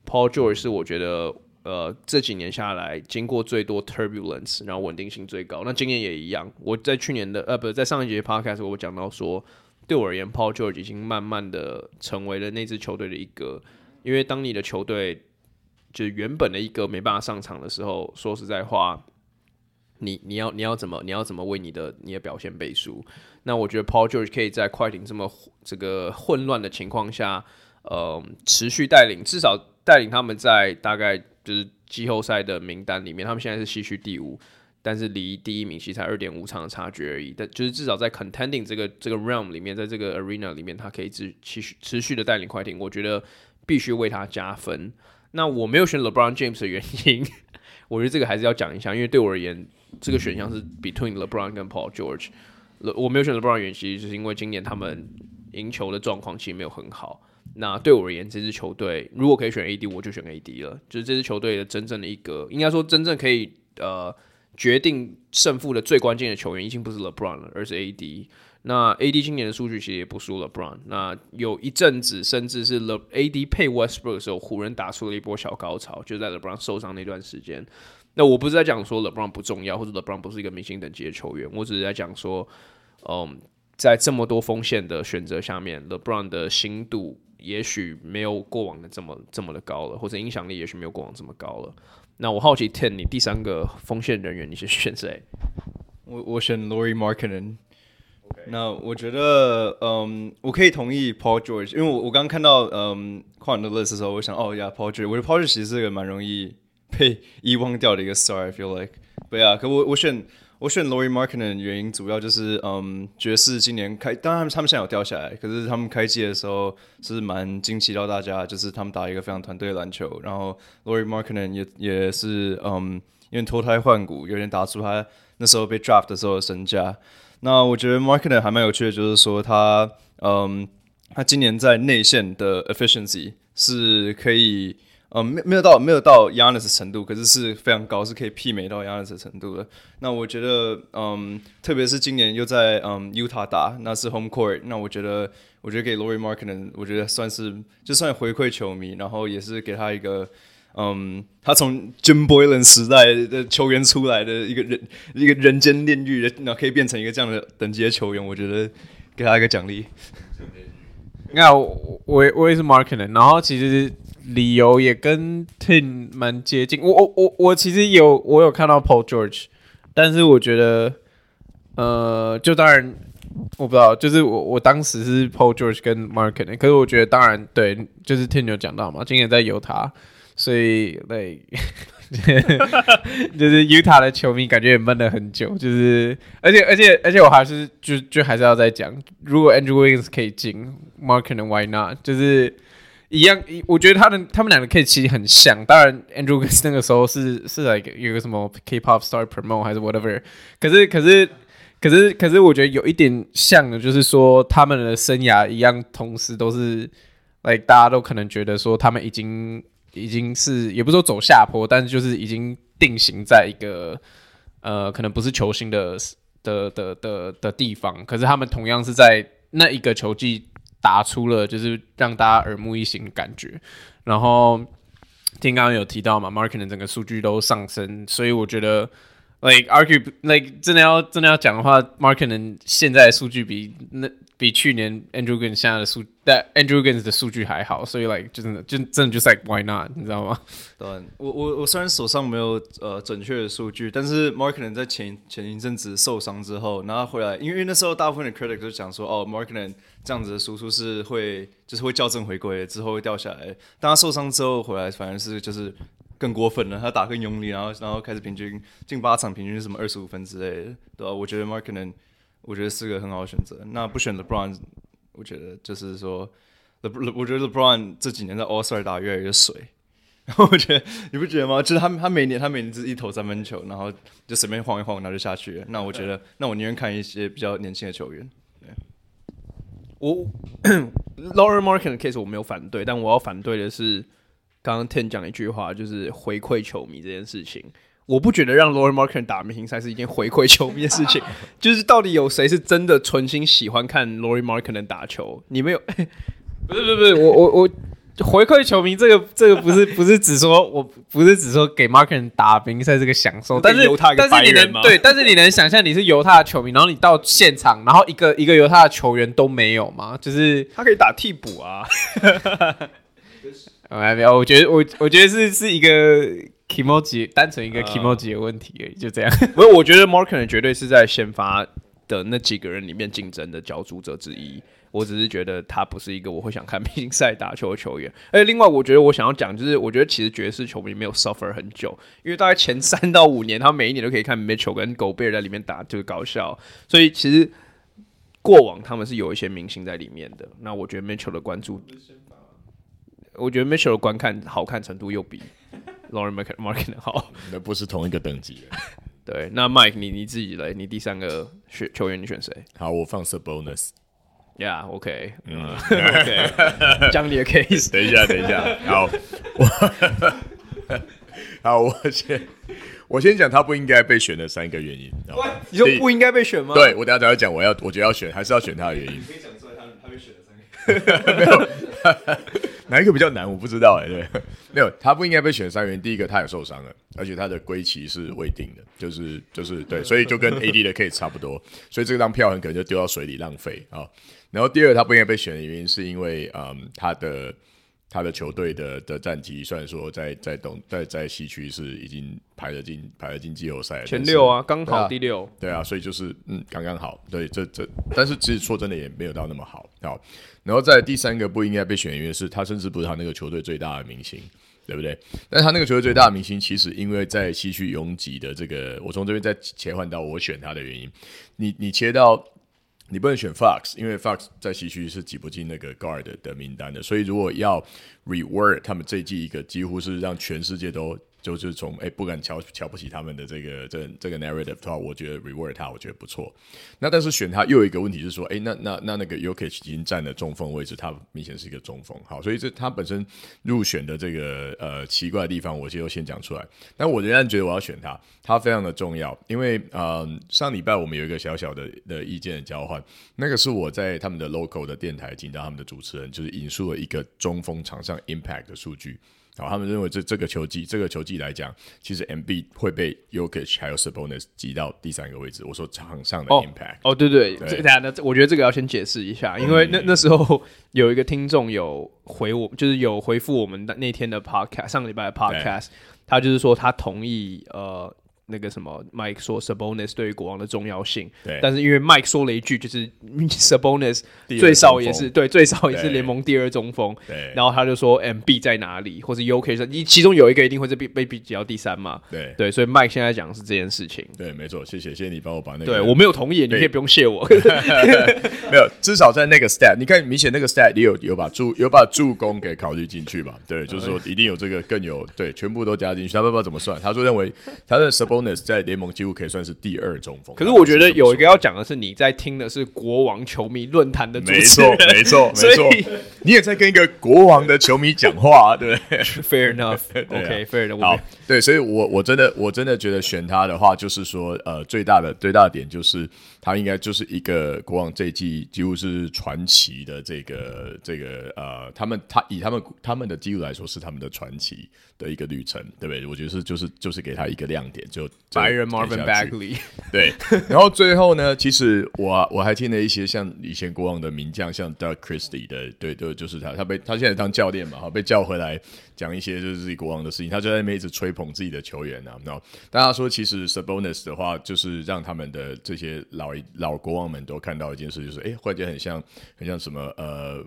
，Paul George 是我觉得。呃，这几年下来，经过最多 turbulence，然后稳定性最高。那今年也一样。我在去年的呃，不是在上一节 podcast 我讲到说，对我而言，Paul George 已经慢慢的成为了那支球队的一个。因为当你的球队就是原本的一个没办法上场的时候，说实在话，你你要你要怎么你要怎么为你的你的表现背书？那我觉得 Paul George 可以在快艇这么这个混乱的情况下，呃，持续带领，至少带领他们在大概。就是季后赛的名单里面，他们现在是西区第五，但是离第一名其实才二点五场的差距而已。但就是至少在 contending 这个这个 realm 里面，在这个 arena 里面，他可以持续持续的带领快艇，我觉得必须为他加分。那我没有选 LeBron James 的原因，我觉得这个还是要讲一下，因为对我而言，这个选项是 between LeBron 跟 Paul George。我没有选 LeBron 原因，其实就是因为今年他们赢球的状况其实没有很好。那对我而言，这支球队如果可以选 AD，我就选 AD 了。就是这支球队的真正的一个，应该说真正可以呃决定胜负的最关键的球员，已经不是 LeBron 了，而是 AD。那 AD 今年的数据其实也不输 LeBron。那有一阵子，甚至是 Le AD 配 Westbrook 的时候，湖人打出了一波小高潮，就在 LeBron 受伤那段时间。那我不是在讲说 LeBron 不重要，或者 LeBron 不是一个明星等级的球员，我只是在讲说，嗯，在这么多锋线的选择下面，LeBron 的心度。也许没有过往的这么这么的高了，或者影响力也许没有过往这么高了。那我好奇，Ten，你第三个锋线人员你是选谁？我我选 Lauri Markkanen。Okay. 那我觉得，嗯，我可以同意 Paul George，因为我我刚看到嗯跨人的 list 的时候，我想，哦呀，Paul George，我觉得 Paul George 其实是个蛮容易 被遗忘掉的一个 star，I feel like。对啊，可我我选。我选 Lauri Markin 的原因主要就是，嗯，爵士今年开，当然他们现在有掉下来，可是他们开季的时候是蛮惊奇到大家，就是他们打一个非常团队篮球，然后 Lauri Markin 也也是，嗯，因为脱胎换骨，有点打出他那时候被 draft 的时候的身价。那我觉得 Markkanen 还蛮有趣的，就是说他，嗯，他今年在内线的 efficiency 是可以。嗯，没没有到没有到 Giannis 程度，可是是非常高，是可以媲美到 Giannis 程度的。那我觉得，嗯，特别是今年又在嗯 Utah 打，那是 Home Court，那我觉得，我觉得给 Lori Markkanen，我觉得算是就算回馈球迷，然后也是给他一个，嗯，他从 Jim Boylan 时代的球员出来的一个人，一个人间炼狱，那可以变成一个这样的等级的球员，我觉得给他一个奖励。那我我我也是 Markkanen，然后其实。理由也跟 Tin 蛮接近，我我我我其实有我有看到 Paul George，但是我觉得，呃，就当然我不知道，就是我我当时是 Paul George 跟 Marking，可是我觉得当然对，就是 Tin 有讲到嘛，今年在犹他，所以对，就是 Utah 的球迷感觉也闷了很久，就是而且而且而且我还是就就还是要再讲，如果 Andrew Wiggins 可以进 mark and why not？就是。一样，我觉得他的他们两个 case 其实很像。当然，Andrew 那个时候是是 like 有个什么 K-pop star promote 还是 whatever。可是可是可是可是，我觉得有一点像的，就是说他们的生涯一样，同时都是 like 大家都可能觉得说他们已经已经是也不说走下坡，但是就是已经定型在一个呃可能不是球星的的的的的，的地方。可是他们同样是在那一个球季。打出了就是让大家耳目一新的感觉，然后听刚刚有提到嘛，Marken 整个数据都上升，所以我觉得，like argue like 真的要真的要讲的话，Mark 可能现在的数据比那。比去年 Andrew Wiggins 现在的数，但 Andrew Gens 的数据还好，所以 like 就真的就真的就是 like why not，你知道吗？对，我我我虽然手上没有呃准确的数据，但是 Markkanen 在前前一阵子受伤之后，然后回来，因为那时候大部分的 critic 都讲说，哦，Markkanen 这样子的输出是会就是会校正回归，之后会掉下来。当他受伤之后回来，反而是就是更过分了，他打更用力，然后然后开始平均进八场平均什么二十五分之类的，对吧、我觉得 Mark 可能我觉得是个很好的选择。那不选 LeBron，我觉得就是说，Le 我觉得 LeBron 这几年在 All Star 打越来越水。然后我觉得你不觉得吗？就是他他每年他每年只一投三分球，然后就随便晃一晃，然后就下去了。那我觉得，那我宁愿看一些比较年轻的球员。对，我 Lauri Markkanen 的 case 我没有反对，但我要反对的是刚刚 Ten 讲一句话，就是回馈球迷这件事情。我不觉得让 Lauri Markkanen 打明星赛是一件回馈球迷的事情。就是到底有谁是真的存心喜欢看 Lauri Markkanen 打球？你没有？不是不是不是，我我我。回馈球迷，这个这个不是不是只说，我不是只说给 Markkanen 打比赛这个享受，但是但是你能对，但是你能想象你是犹他的球迷，然后你到现场，然后一个一个犹他的球员都没有吗？就是 他可以打替补啊。没有，我觉得我我觉得是是一个 Kimoji 单纯一个 Kimoji 的问题而已，就这样。不是，我觉得 Markkanen 绝对是在先发的那几个人里面竞争的角逐者之一。我只是觉得他不是一个我会想看明星赛打球的球员。而且另外，我觉得我想要讲就是，我觉得其实爵士球迷没有 suffer 很久，因为大概前三到五年，他每一年都可以看 Mitchell 跟 Gobert 在里面打，就是搞笑。所以其实过往他们是有一些明星在里面的。那我觉得 Mitchell 的关注，我觉得 Mitchell 的观看好看程度又比 Markkanen 好，那不是同一个等级的。对，那 Mike 你你自己来，你第三个选球员你选谁？好，我放 Sabonis。Yeah, OK，嗯，OK，讲你的 case。等一下，等一下，好，我，好，我先，我先讲他不应该被选的三个原因。你说不应该被选吗？对，我等下等下讲，我要，我觉得要选，还是要选他的原因。可以讲出来他，他他被选的三个。没有，哪一个比较难？我不知道哎、欸。对，没有，他不应该被选三个原因。第一个，他也受伤了，而且他的归期是未定的，就是就是对，所以就跟 AD 的 case 差不多，所以这张票很可能就丢到水里浪费啊。然后第二，他不应该被选的原因，是因为，嗯，他的他的球队的的战绩，虽然说在在东在在西区是已经排了进排了进季后赛前六啊，刚好第六，对啊，所以就是嗯，刚刚好，对，这这，但是其实说真的也没有到那么好，好，然后在第三个不应该被选因是，他甚至不是他那个球队最大的明星，对不对？但是他那个球队最大的明星，其实因为在西区拥挤的这个，我从这边再切换到我选他的原因，你你切到。你不能选 Fox，因为 Fox 在西区是挤不进那个 guard 的名单的，所以如果要 reward 他们这一季一个几乎是让全世界都。就是从哎、不敢瞧瞧不起他们的这个这这个 narrative 的话，我觉得 reward 他，我觉得不错。那但是选他又有一个问题是说，哎、那那那那个 Jokic 已经占了中锋位置，他明显是一个中锋。好，所以这他本身入选的这个呃奇怪的地方，我就先讲出来。但我仍然觉得我要选他，他非常的重要，因为呃上礼拜我们有一个小小的的意见的交换，那个是我在他们的 local 的电台听到他们的主持人就是引述了一个中锋场上 impact 的数据。好，他们认为这这个球季，这个球季来讲，其实 Embiid 会被 Yokich 还有 Sabonis 挤到第三个位置。我说场上的 impact。哦，哦对对，对这个大家呢，我觉得这个要先解释一下，因为那那时候有一个听众有回我，就是有回复我们的那天的 podcast，上个礼拜的 podcast，他就是说他同意呃。那个什么，Mike 说 Sabonis 对于国王的重要性，对，但是因为 Mike 说了一句，就是 Sabonis 最少也是对，最少也是联盟第二中锋，对，然后他就说 MB 在哪里，或是 UK 说你其中有一个一定会是被被挤到第三嘛，对。对，所以 Mike 现在讲的是这件事情，对，没错，谢谢谢谢你帮我把那个，对我没有同意，你可以不用谢我，没有，至少在那个 stat，你看明显那个 stat 你有有把助有把助攻给考虑进去吧，对，就是说一定有这个更有对，全部都加进去，他不知道怎么算，他说认为他的 Sabonis 在联盟几乎可以算是第二中锋。可是我觉得有一个要讲的是，你在听的是国王球迷论坛的主持人，没错，没错，没错。你也在跟一个国王的球迷讲话，对？Fair enough，OK，Fair enough。好，对，所以我我真的我真的觉得选他的话，就是说，呃，最大的最大的点就是他应该就是一个国王这一季几乎是传奇的这个这个呃，他们他以他们他们的记录来说是他们的传奇的一个旅程，对不对？我觉得是就是就是给他一个亮点，就。白人 Marvin Bagley，对，然后最后呢，其实我我还听了一些像以前国王的名将，像 Doug Christie 的，对对，就是他，他被他现在当教练嘛，哈，被叫回来讲一些就是自己国王的事情，他就在那边一直吹捧自己的球员啊，然后大家说，其实 Sabonis 的话，就是让他们的这些老老国王们都看到一件事，就是哎，忽然间很像很像什么呃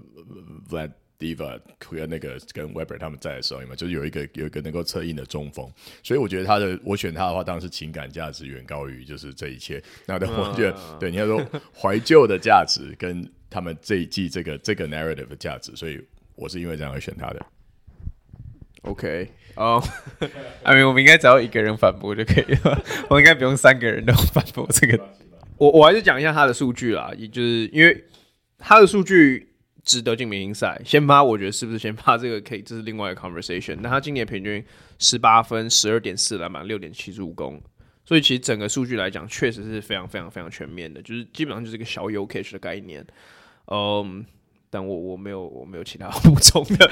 Vlad。Diva 和那个跟 Weber 他们在的时候，有没有就是有一个有一个能够策应的中锋，所以我觉得他的我选他的话，当然是情感价值远高于就是这一切。那的我觉得，嗯、对你要说怀旧的价值跟他们这一季这个这个 narrative 的价值，所以我是因为这样而选他的。OK，哦、oh,，I mean 我们应该只要一个人反驳就可以了，我应该不用三个人都反驳这个。我我还是讲一下他的数据啦，也就是因为他的数据。值得进明星赛，先发我觉得是不是先发这个可以，这是另外一个 conversation。那他今年平均十八分、十二点四篮板、六点七助攻，所以其实整个数据来讲，确实是非常非常非常全面的，就是基本上就是一个小 Jokic 的概念。嗯，但我我没有我没有其他补充的，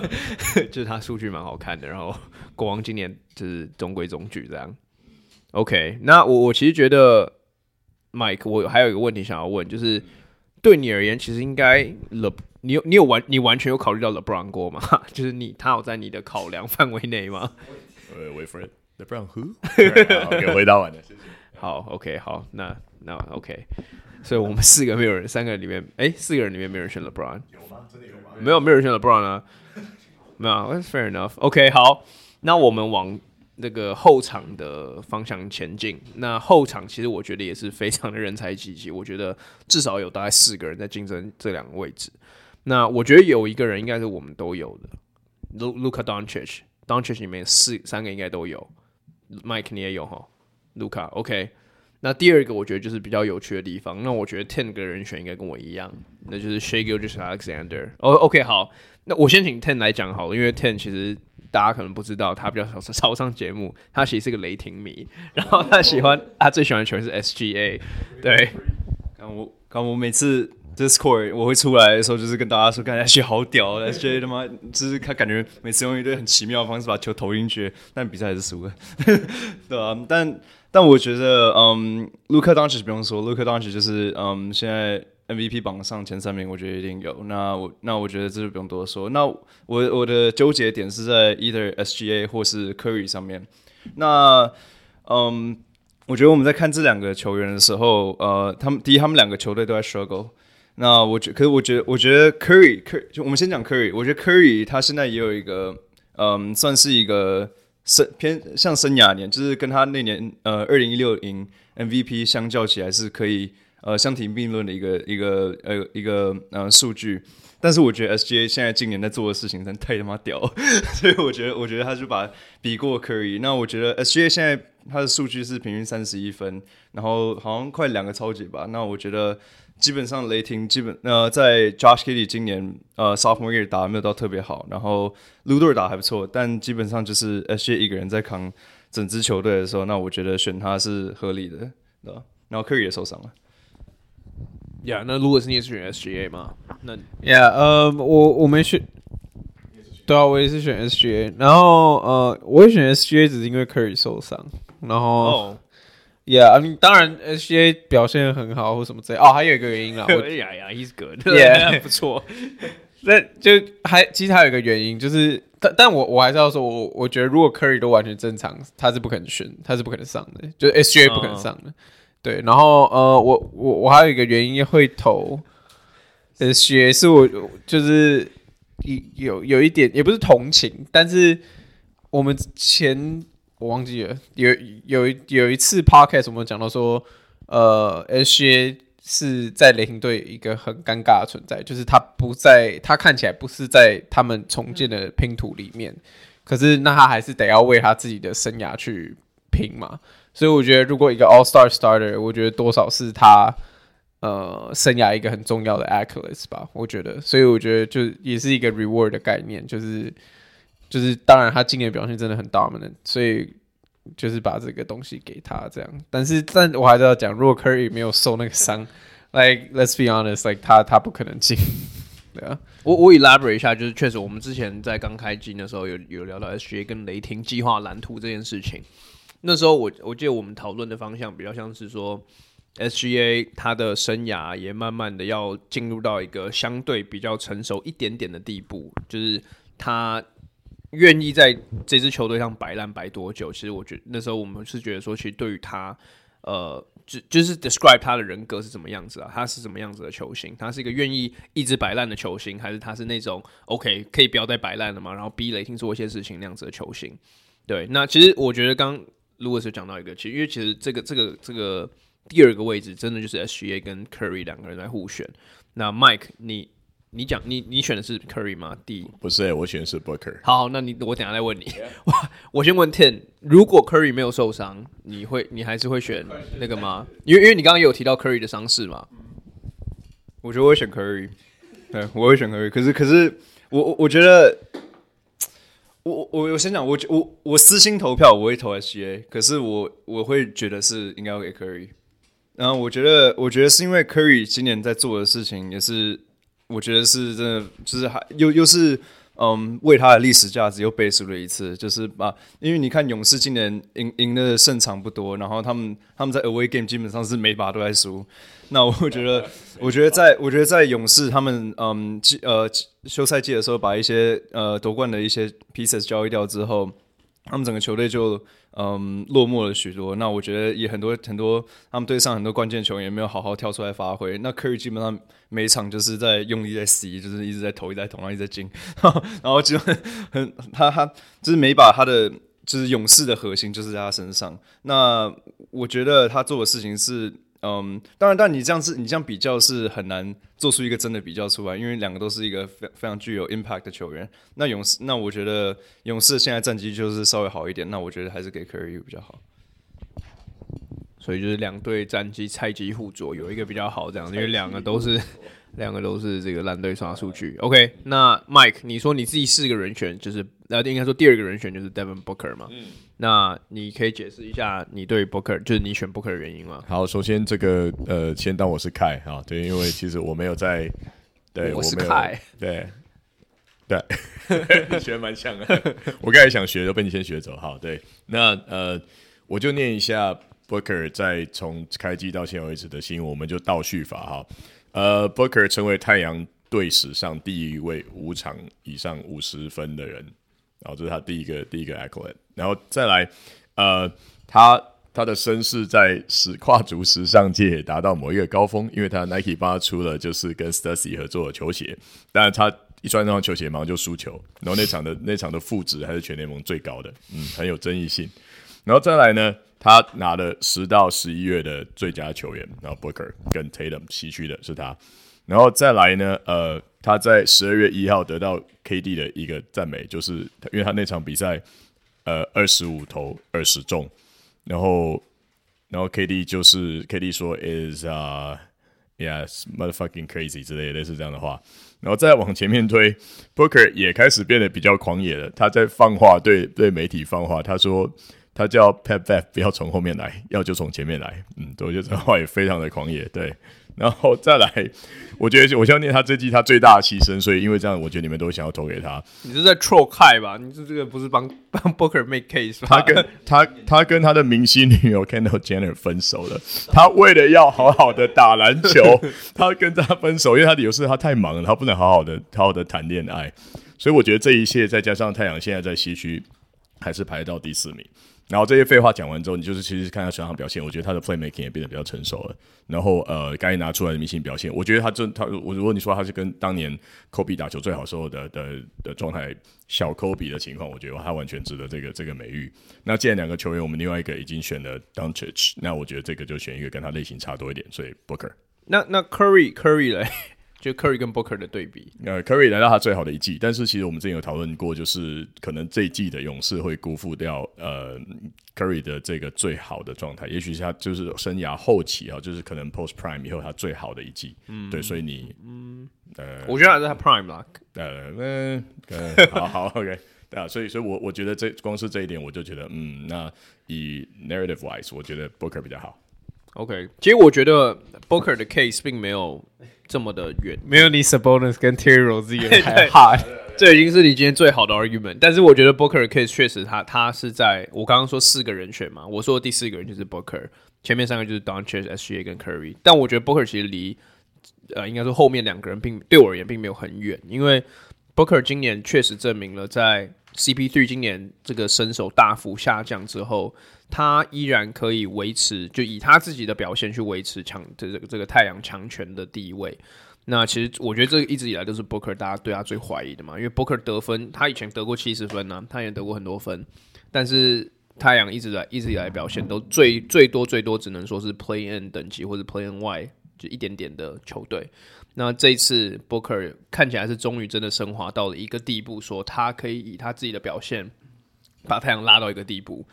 就是他数据蛮好看的。然后国王今年就是中规中矩这样。OK，那我我其实觉得 Mike，我还有一个问题想要问，就是。对你而言，其实应该 Le，你有你有完你完全有考虑到 LeBron 过吗？就是你他有在你的考量范围内吗？呃，Wait for it，LeBron who？给回答完了，谢谢。好，OK，好，那那 OK，所以我们四个没有人，三个人里面，哎，四个人里面没有人选 LeBron，有吗？真的有吗？没有，没有人选 LeBron 啊，没有，That's fair enough。OK，好，那我们往。那个后场的方向前进，那后场其实我觉得也是非常的人才济济，我觉得至少有大概四个人在竞争这两个位置。那我觉得有一个人应该是我们都有的，Luka Doncic，Doncic 里面四三个应该都有，Mike 你也有哈，Luka OK。那第二个我觉得就是比较有趣的地方，那我觉得 Ten 个人选应该跟我一样，那就是 Shai Gilgeous-Alexander。哦，OK 好，那我先请 Ten 来讲好了，因为 Ten 其实。大家可能不知道，他比较少少上节目。他其实是个雷霆迷，然后他喜欢他最喜欢的球员是 SGA。对，刚我刚我每次 Discord 我会出来的时候，就是跟大家说，看 SGA 好屌，SGA 他妈就是他感觉每次用一堆很奇妙的方式把球投进去，但比赛还是输了，对啊，但但我觉得，嗯，Luka Doncic 不用说，Luka Doncic 就是嗯现在。MVP 榜上前三名，我觉得一定有。那我那我觉得这就不用多说。那我我的纠结点是在 either SGA 或是 Curry 上面。那嗯，我觉得我们在看这两个球员的时候，呃，他们第一，他们两个球队都在 struggle。那我觉，可是我觉得，我觉得 Curry，Cur 就我们先讲 Curry。我觉得 Curry 他现在也有一个，嗯，算是一个生偏像生涯年，就是跟他那年呃二零一六赢 MVP 相较起来是可以。呃，相提并论的一个一个呃一个呃数据，但是我觉得 SGA 现在今年在做的事情真太他妈屌，所以我觉得我觉得他就把比过 Curry。那我觉得 SGA 现在他的数据是平均三十一分，然后好像快两个超级吧。那我觉得基本上雷霆基本呃在 Josh Kiddy 今年呃 Sophomore year 打没有到特别好，然后 Ludor 打还不错，但基本上就是 SGA 一个人在扛整支球队的时候，那我觉得选他是合理的，对吧？然后 Curry 也受伤了。呀，yeah, 那如果是你也是选 SGA 吗？那 Yeah，，呃，我我没选，对啊，我也是选 SGA。然后呃，我也选 SGA 只是因为 Curry 受伤。然后，呀、oh. yeah,，当然 SGA 表现很好或什么之类。哦，还有一个原因啦，我呀呀，He's good，Yeah 不错。那就还其实还有一个原因，就是但但我我还是要说，我我觉得如果 Curry 都完全正常，他是不可能选，他是不可能上的，就是 SGA 不可能上的。Oh. 对，然后呃，我我我还有一个原因会投 SGA，是我就是有有一点也不是同情，但是我们前我忘记了有有有一次 podcast 我们讲到说，呃，SGA 是在雷霆队一个很尴尬的存在，就是他不在，他看起来不是在他们重建的拼图里面，可是那他还是得要为他自己的生涯去拼嘛。所以我觉得，如果一个 All Star Starter，我觉得多少是他呃生涯一个很重要的 accolades 吧。我觉得，所以我觉得就也是一个 reward 的概念，就是就是当然他今年表现真的很 dominant，所以就是把这个东西给他这样。但是，但我还是要讲，如果 Curry 没有受那个伤，like let's be honest，like 他他不可能进。对啊，我我 elaborate 一下，就是确实我们之前在刚开机的时候有有聊到 SGA 跟雷霆计划蓝图这件事情。那时候我我记得我们讨论的方向比较像是说，SGA 他的生涯也慢慢的要进入到一个相对比较成熟一点点的地步，就是他愿意在这支球队上摆烂摆多久？其实我觉得那时候我们是觉得说，其实对于他呃，就就是 describe 他的人格是怎么样子啊？他是什么样子的球星？他是一个愿意一直摆烂的球星，还是他是那种 OK 可以不要再摆烂了嘛？然后逼雷霆做一些事情那样子的球星？对，那其实我觉得刚 Louis 有讲到一个，其实因为其实这个这个这个第二个位置真的就是 SGA 跟 Curry 两个人在互选。那 Mike 你。你讲你你选的是 Curry 吗？第不是、欸，我选的是 Booker。好，好，那你我等下再问你。我 我先问 Ten，如果 Curry 没有受伤，你会你还是会选那个吗？因为因为你刚刚有提到 Curry 的伤势嘛。我觉得我会选 Curry，对，我会选 Curry。可是可是我我我觉得，我我我先讲，我我我私心投票我会投 SGA，可是我我会觉得是应该要给 Curry。然后我觉得我觉得是因为 Curry 今年在做的事情也是。我觉得是真的，就是还又又是嗯，为他的历史价值又背书了一次，就是把，因为你看勇士今年赢赢的胜场不多，然后他们他们在 away game 基本上是每把都在输。那我觉得，我觉得在我觉得在勇士他们嗯季呃休赛季的时候，把一些呃夺冠的一些 pieces 交易掉之后，他们整个球队就。嗯，落寞了许多。那我觉得也很多很多，他们队上很多关键球员也没有好好跳出来发挥。那库里基本上每一场就是在用力在吸就是一直在投，一直在投，然后一直在进。然后就很很他他就是每把他的就是勇士的核心就是在他身上。那我觉得他做的事情是。嗯，当然，但你这样子，你这样比较是很难做出一个真的比较出来，因为两个都是一个非非常具有 impact 的球员。那勇士，那我觉得勇士现在战绩就是稍微好一点，那我觉得还是给 Curry 比较好。所以就是两队战绩菜鸡互啄，有一个比较好这样，因为两个都是两个都是这个烂队刷数据。OK，那 Mike，你说你自己四个人选，就是那应该说第二个人选就是 Devin Booker 嘛？嗯。那你可以解释一下你对 Booker 就是你选 Booker 的原因吗？好，首先这个呃，先当我是凯啊，对，因为其实我没有在，对我是凯，对，对，学蛮像的，我刚才想学都被你先学走，好，对，那呃，我就念一下 Booker 在从开机到现在为止的新闻，我们就倒叙法哈，呃，Booker 成为太阳队史上第一位五场以上五十分的人。然后这是他第一个第一个 accolade，然后再来，呃，他他的身世在时跨足时尚界达到某一个高峰，因为他 Nike 帮他出了就是跟 Stussy 合作的球鞋，但是他一穿那双球鞋马上就输球，然后那场的那场的负值还是全联盟最高的，嗯，很有争议性。然后再来呢，他拿了十到十一月的最佳球员，然后 Booker 跟 Tatum 西区的是他，然后再来呢，呃。他在十二月一号得到 KD 的一个赞美，就是因为他那场比赛，呃，二十五投二十中，然后，然后 KD 就是 KD 说 is 啊、uh,，yes motherfucking crazy 之类的类似这样的话，然后再往前面推，Booker 也开始变得比较狂野了，他在放话对对媒体放话，他说他叫 Pat Bev 不要从后面来，要就从前面来，嗯，我觉得这话也非常的狂野，对。然后再来，我觉得我相信他这季他最大的牺牲，所以因为这样，我觉得你们都想要投给他。你是在 troll Kai 吧？你是这个不是帮 帮 Booker make case 吗？他跟他他跟他的明星女友 Kendall Jenner 分手了。他为了要好好的打篮球，他跟他分手，因为他理由是他太忙了，他不能好好的好好的谈恋爱。所以我觉得这一切再加上太阳现在在西区还是排到第四名。然后这些废话讲完之后，你就是其实看他全场表现，我觉得他的 playmaking 也变得比较成熟了。然后呃，该拿出来的明星表现，我觉得他真他我如果你说他是跟当年 Kobe 打球最好时候的的的状态小 Kobe 的情况，我觉得他完全值得这个这个美誉。那既然两个球员，我们另外一个已经选了 Doncic，那我觉得这个就选一个跟他类型差多一点，所以 Booker。那那 Curry Curry 嘞？就 Curry 跟 Booker 的对比，呃，Curry 来到他最好的一季，但是其实我们之前有讨论过，就是可能这一季的勇士会辜负掉呃 Curry 的这个最好的状态，也许是他就是生涯后期啊，就是可能 Post Prime 以后他最好的一季，嗯，对，所以你，嗯，呃，我觉得还是他 Prime 啦，呃，嗯，好好，OK，对啊，所以，所以我我觉得这光是这一点，我就觉得，嗯，那以 Narrative Wise，我觉得 Booker 比较好，OK，其实我觉得 Booker 的 case 并没有。这么的远，没有你 Sabonis 跟 Terry Rozier 还 hard，这已经是你今天最好的 argument。但是我觉得 Booker 的 case 确实他，他他是在我刚刚说四个人选嘛，我说的第四个人就是 Booker，前面三个就是 Doncic、SGA 跟 Curry。但我觉得 Booker 其实离呃，应该说后面两个人并对我而言并没有很远，因为 Booker 今年确实证明了在 CP3 今年这个身手大幅下降之后，他依然可以维持，就以他自己的表现去维持强这这个这个太阳强权的地位。那其实我觉得这一直以来都是 Booker 大家对他最怀疑的嘛，因为 Booker 得分，他以前得过七十分呢、他也得过很多分，但是太阳一直来一直以来表现都最最多最多只能说是 Play In 等级或者 Play In Y 就一点点的球队。那这一次 Booker 看起来是终于真的升华到了一个地步，说他可以以他自己的表现把太阳拉到一个地步。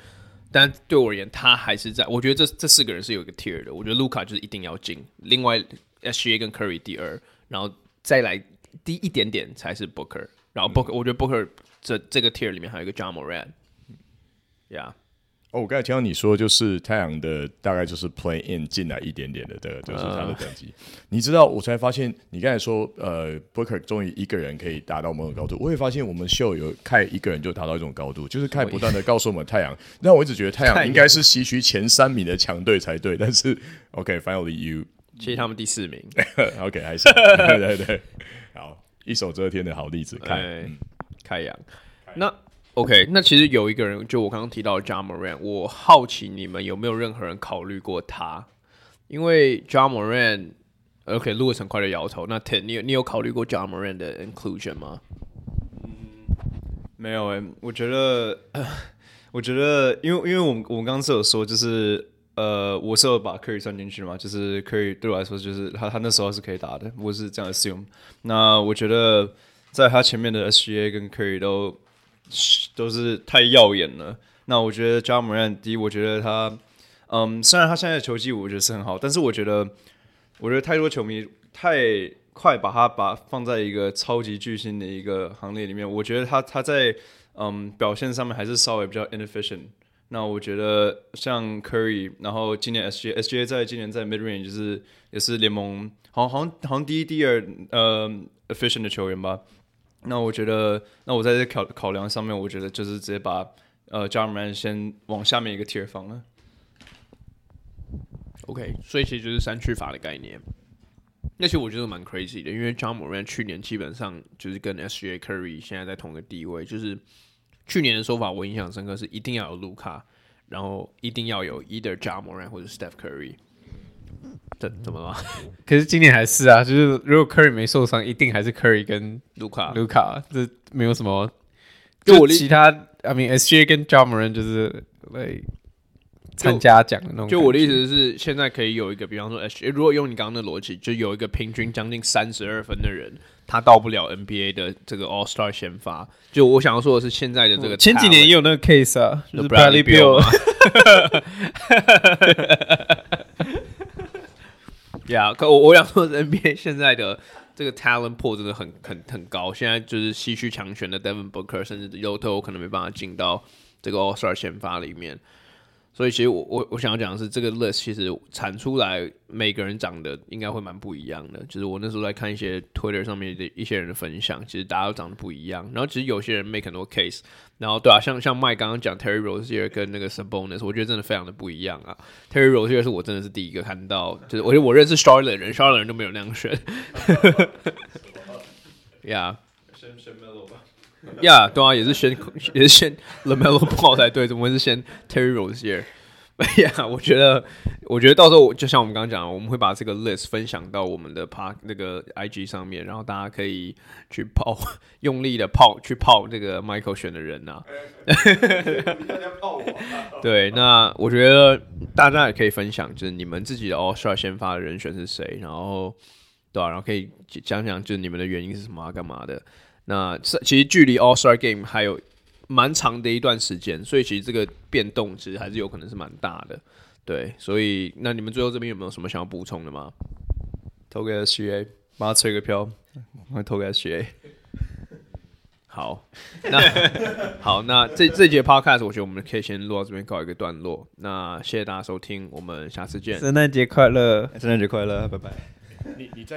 但对我而言，他还是在。我觉得这这四个人是有一个 tier 的。我觉得卢卡就是一定要进，另外 SGA 跟 Curry 第二，然后再来低一点点才是 Booker。然后 Booker，、我觉得 Booker 这这个 tier 里面还有一个 Ja Morant，Yeah。哦，我刚才听到你说，就是太阳的大概就是 play in 进来一点点的，这个就是他的等级。Uh, 你知道，我才发现你刚才说，呃，Booker 终于一个人可以达到某种高度。我也发现我们秀有凯一个人就达到一种高度，就是凯不断的告诉我们太阳。那我一直觉得太阳应该是西区前三名的强队才对，但是 OK，finally、okay, you，其实他们第四名。OK，还是对对对，好，一手遮天的好例子，凯，太阳、嗯，那。OK，那其实有一个人，就我刚刚提到的 Ja Morant，我好奇你们有没有任何人考虑过他？因为 Ja Morant，OK，Lewis 很快就摇头。那 Ted，你有你有考虑过 Ja Morant 的 inclusion 吗？嗯，没有诶、欸，我觉得，我觉得，因为因为我们我们刚刚是有说，就是呃，我是有把 Curry 算进去的嘛，就是 Curry 对我来说，就是他他那时候是可以打的，我是这样 assume。那我觉得在他前面的 SGA 跟 Curry 都。都是太耀眼了。那我觉得 Ja Morant 第一，我觉得他，嗯，虽然他现在的球技我觉得是很好，但是我觉得，我觉得太多球迷太快把他把放在一个超级巨星的一个行列里面。我觉得他他在嗯表现上面还是稍微比较 inefficient。那我觉得像 Curry，然后今年 SGA SGA 在今年在 mid range 就是也是联盟好像好像好像第一第二呃 efficient 的球员吧。那我觉得，那我在这考考量上面，我觉得就是直接把呃 j a m a n 先往下面一个 tier 放了。OK，所以其实就是三区法的概念。那其实我觉得蛮 crazy 的，因为 Ja Morant 去年基本上就是跟 SGA Curry 现在在同一个地位，就是去年的说法我印象深刻是一定要有卢卡，然后一定要有 either Ja Morant 或者 Steph Curry。怎怎么了？可是今年还是啊，就是如果 Curry 没受伤，一定还是 Curry 跟卢卡，卢卡这没有什么。就我其他，I mean SGA 跟 Ja Morant 就是来参加奖的那种。就我的意思是，现在可以有一个，比方说 SGA，如果用你刚刚的逻辑，就有一个平均将近三十二分的人，他到不了 NBA 的这个 All Star 先发。就我想要说的是，现在的这个前几年也有那个 case 啊，就是 Bradley Beal。呀、yeah，可我我想说，NBA 现在的这个 talent pool 真的很很很高。现在就是西区强权的 Devin Booker，甚至尤特可能没办法进到这个 All Star 先发里面。所以其实我我我想要讲的是，这个 list 其实产出来每个人长得应该会蛮不一样的。就是我那时候在看一些 Twitter 上面的一些人的分享，其实大家都长得不一样。然后其实有些人 make 很多 case，然后对啊，像像麦刚刚讲 Terry Rozier 跟那个 Sabonis，我觉得真的非常的不一样啊。Terry Rozier 是我真的是第一个看到，就是我觉得我认识 Charlotte 人，Charlotte 人都没有那样选。Yeah。呀，yeah, 对啊，也是先也是先 LaMelo Ball 才对，怎么会是先 Terry Rozier？哎呀，我觉得，我觉得到时候就像我们刚刚讲的，我们会把这个 list 分享到我们的 Park 那个 IG 上面，然后大家可以去泡，用力的泡，去泡这个 Michael 选的人呐、啊。对，那我觉得大家也可以分享，就是你们自己的 All Star 先发的人选是谁，然后对啊，然后可以讲讲就是你们的原因是什么啊，干嘛的。那其实距离 All Star Game 还有蛮长的一段时间，所以其实这个变动其实还是有可能是蛮大的，对。所以那你们最后这边有没有什么想要补充的吗？投给 SGA，帮他吹个票，我会投给 SGA。好，那好，那这这节 Podcast 我觉得我们可以先录到这边告一个段落。那谢谢大家收听，我们下次见。圣诞节快乐，圣诞节快乐，拜拜。你你在。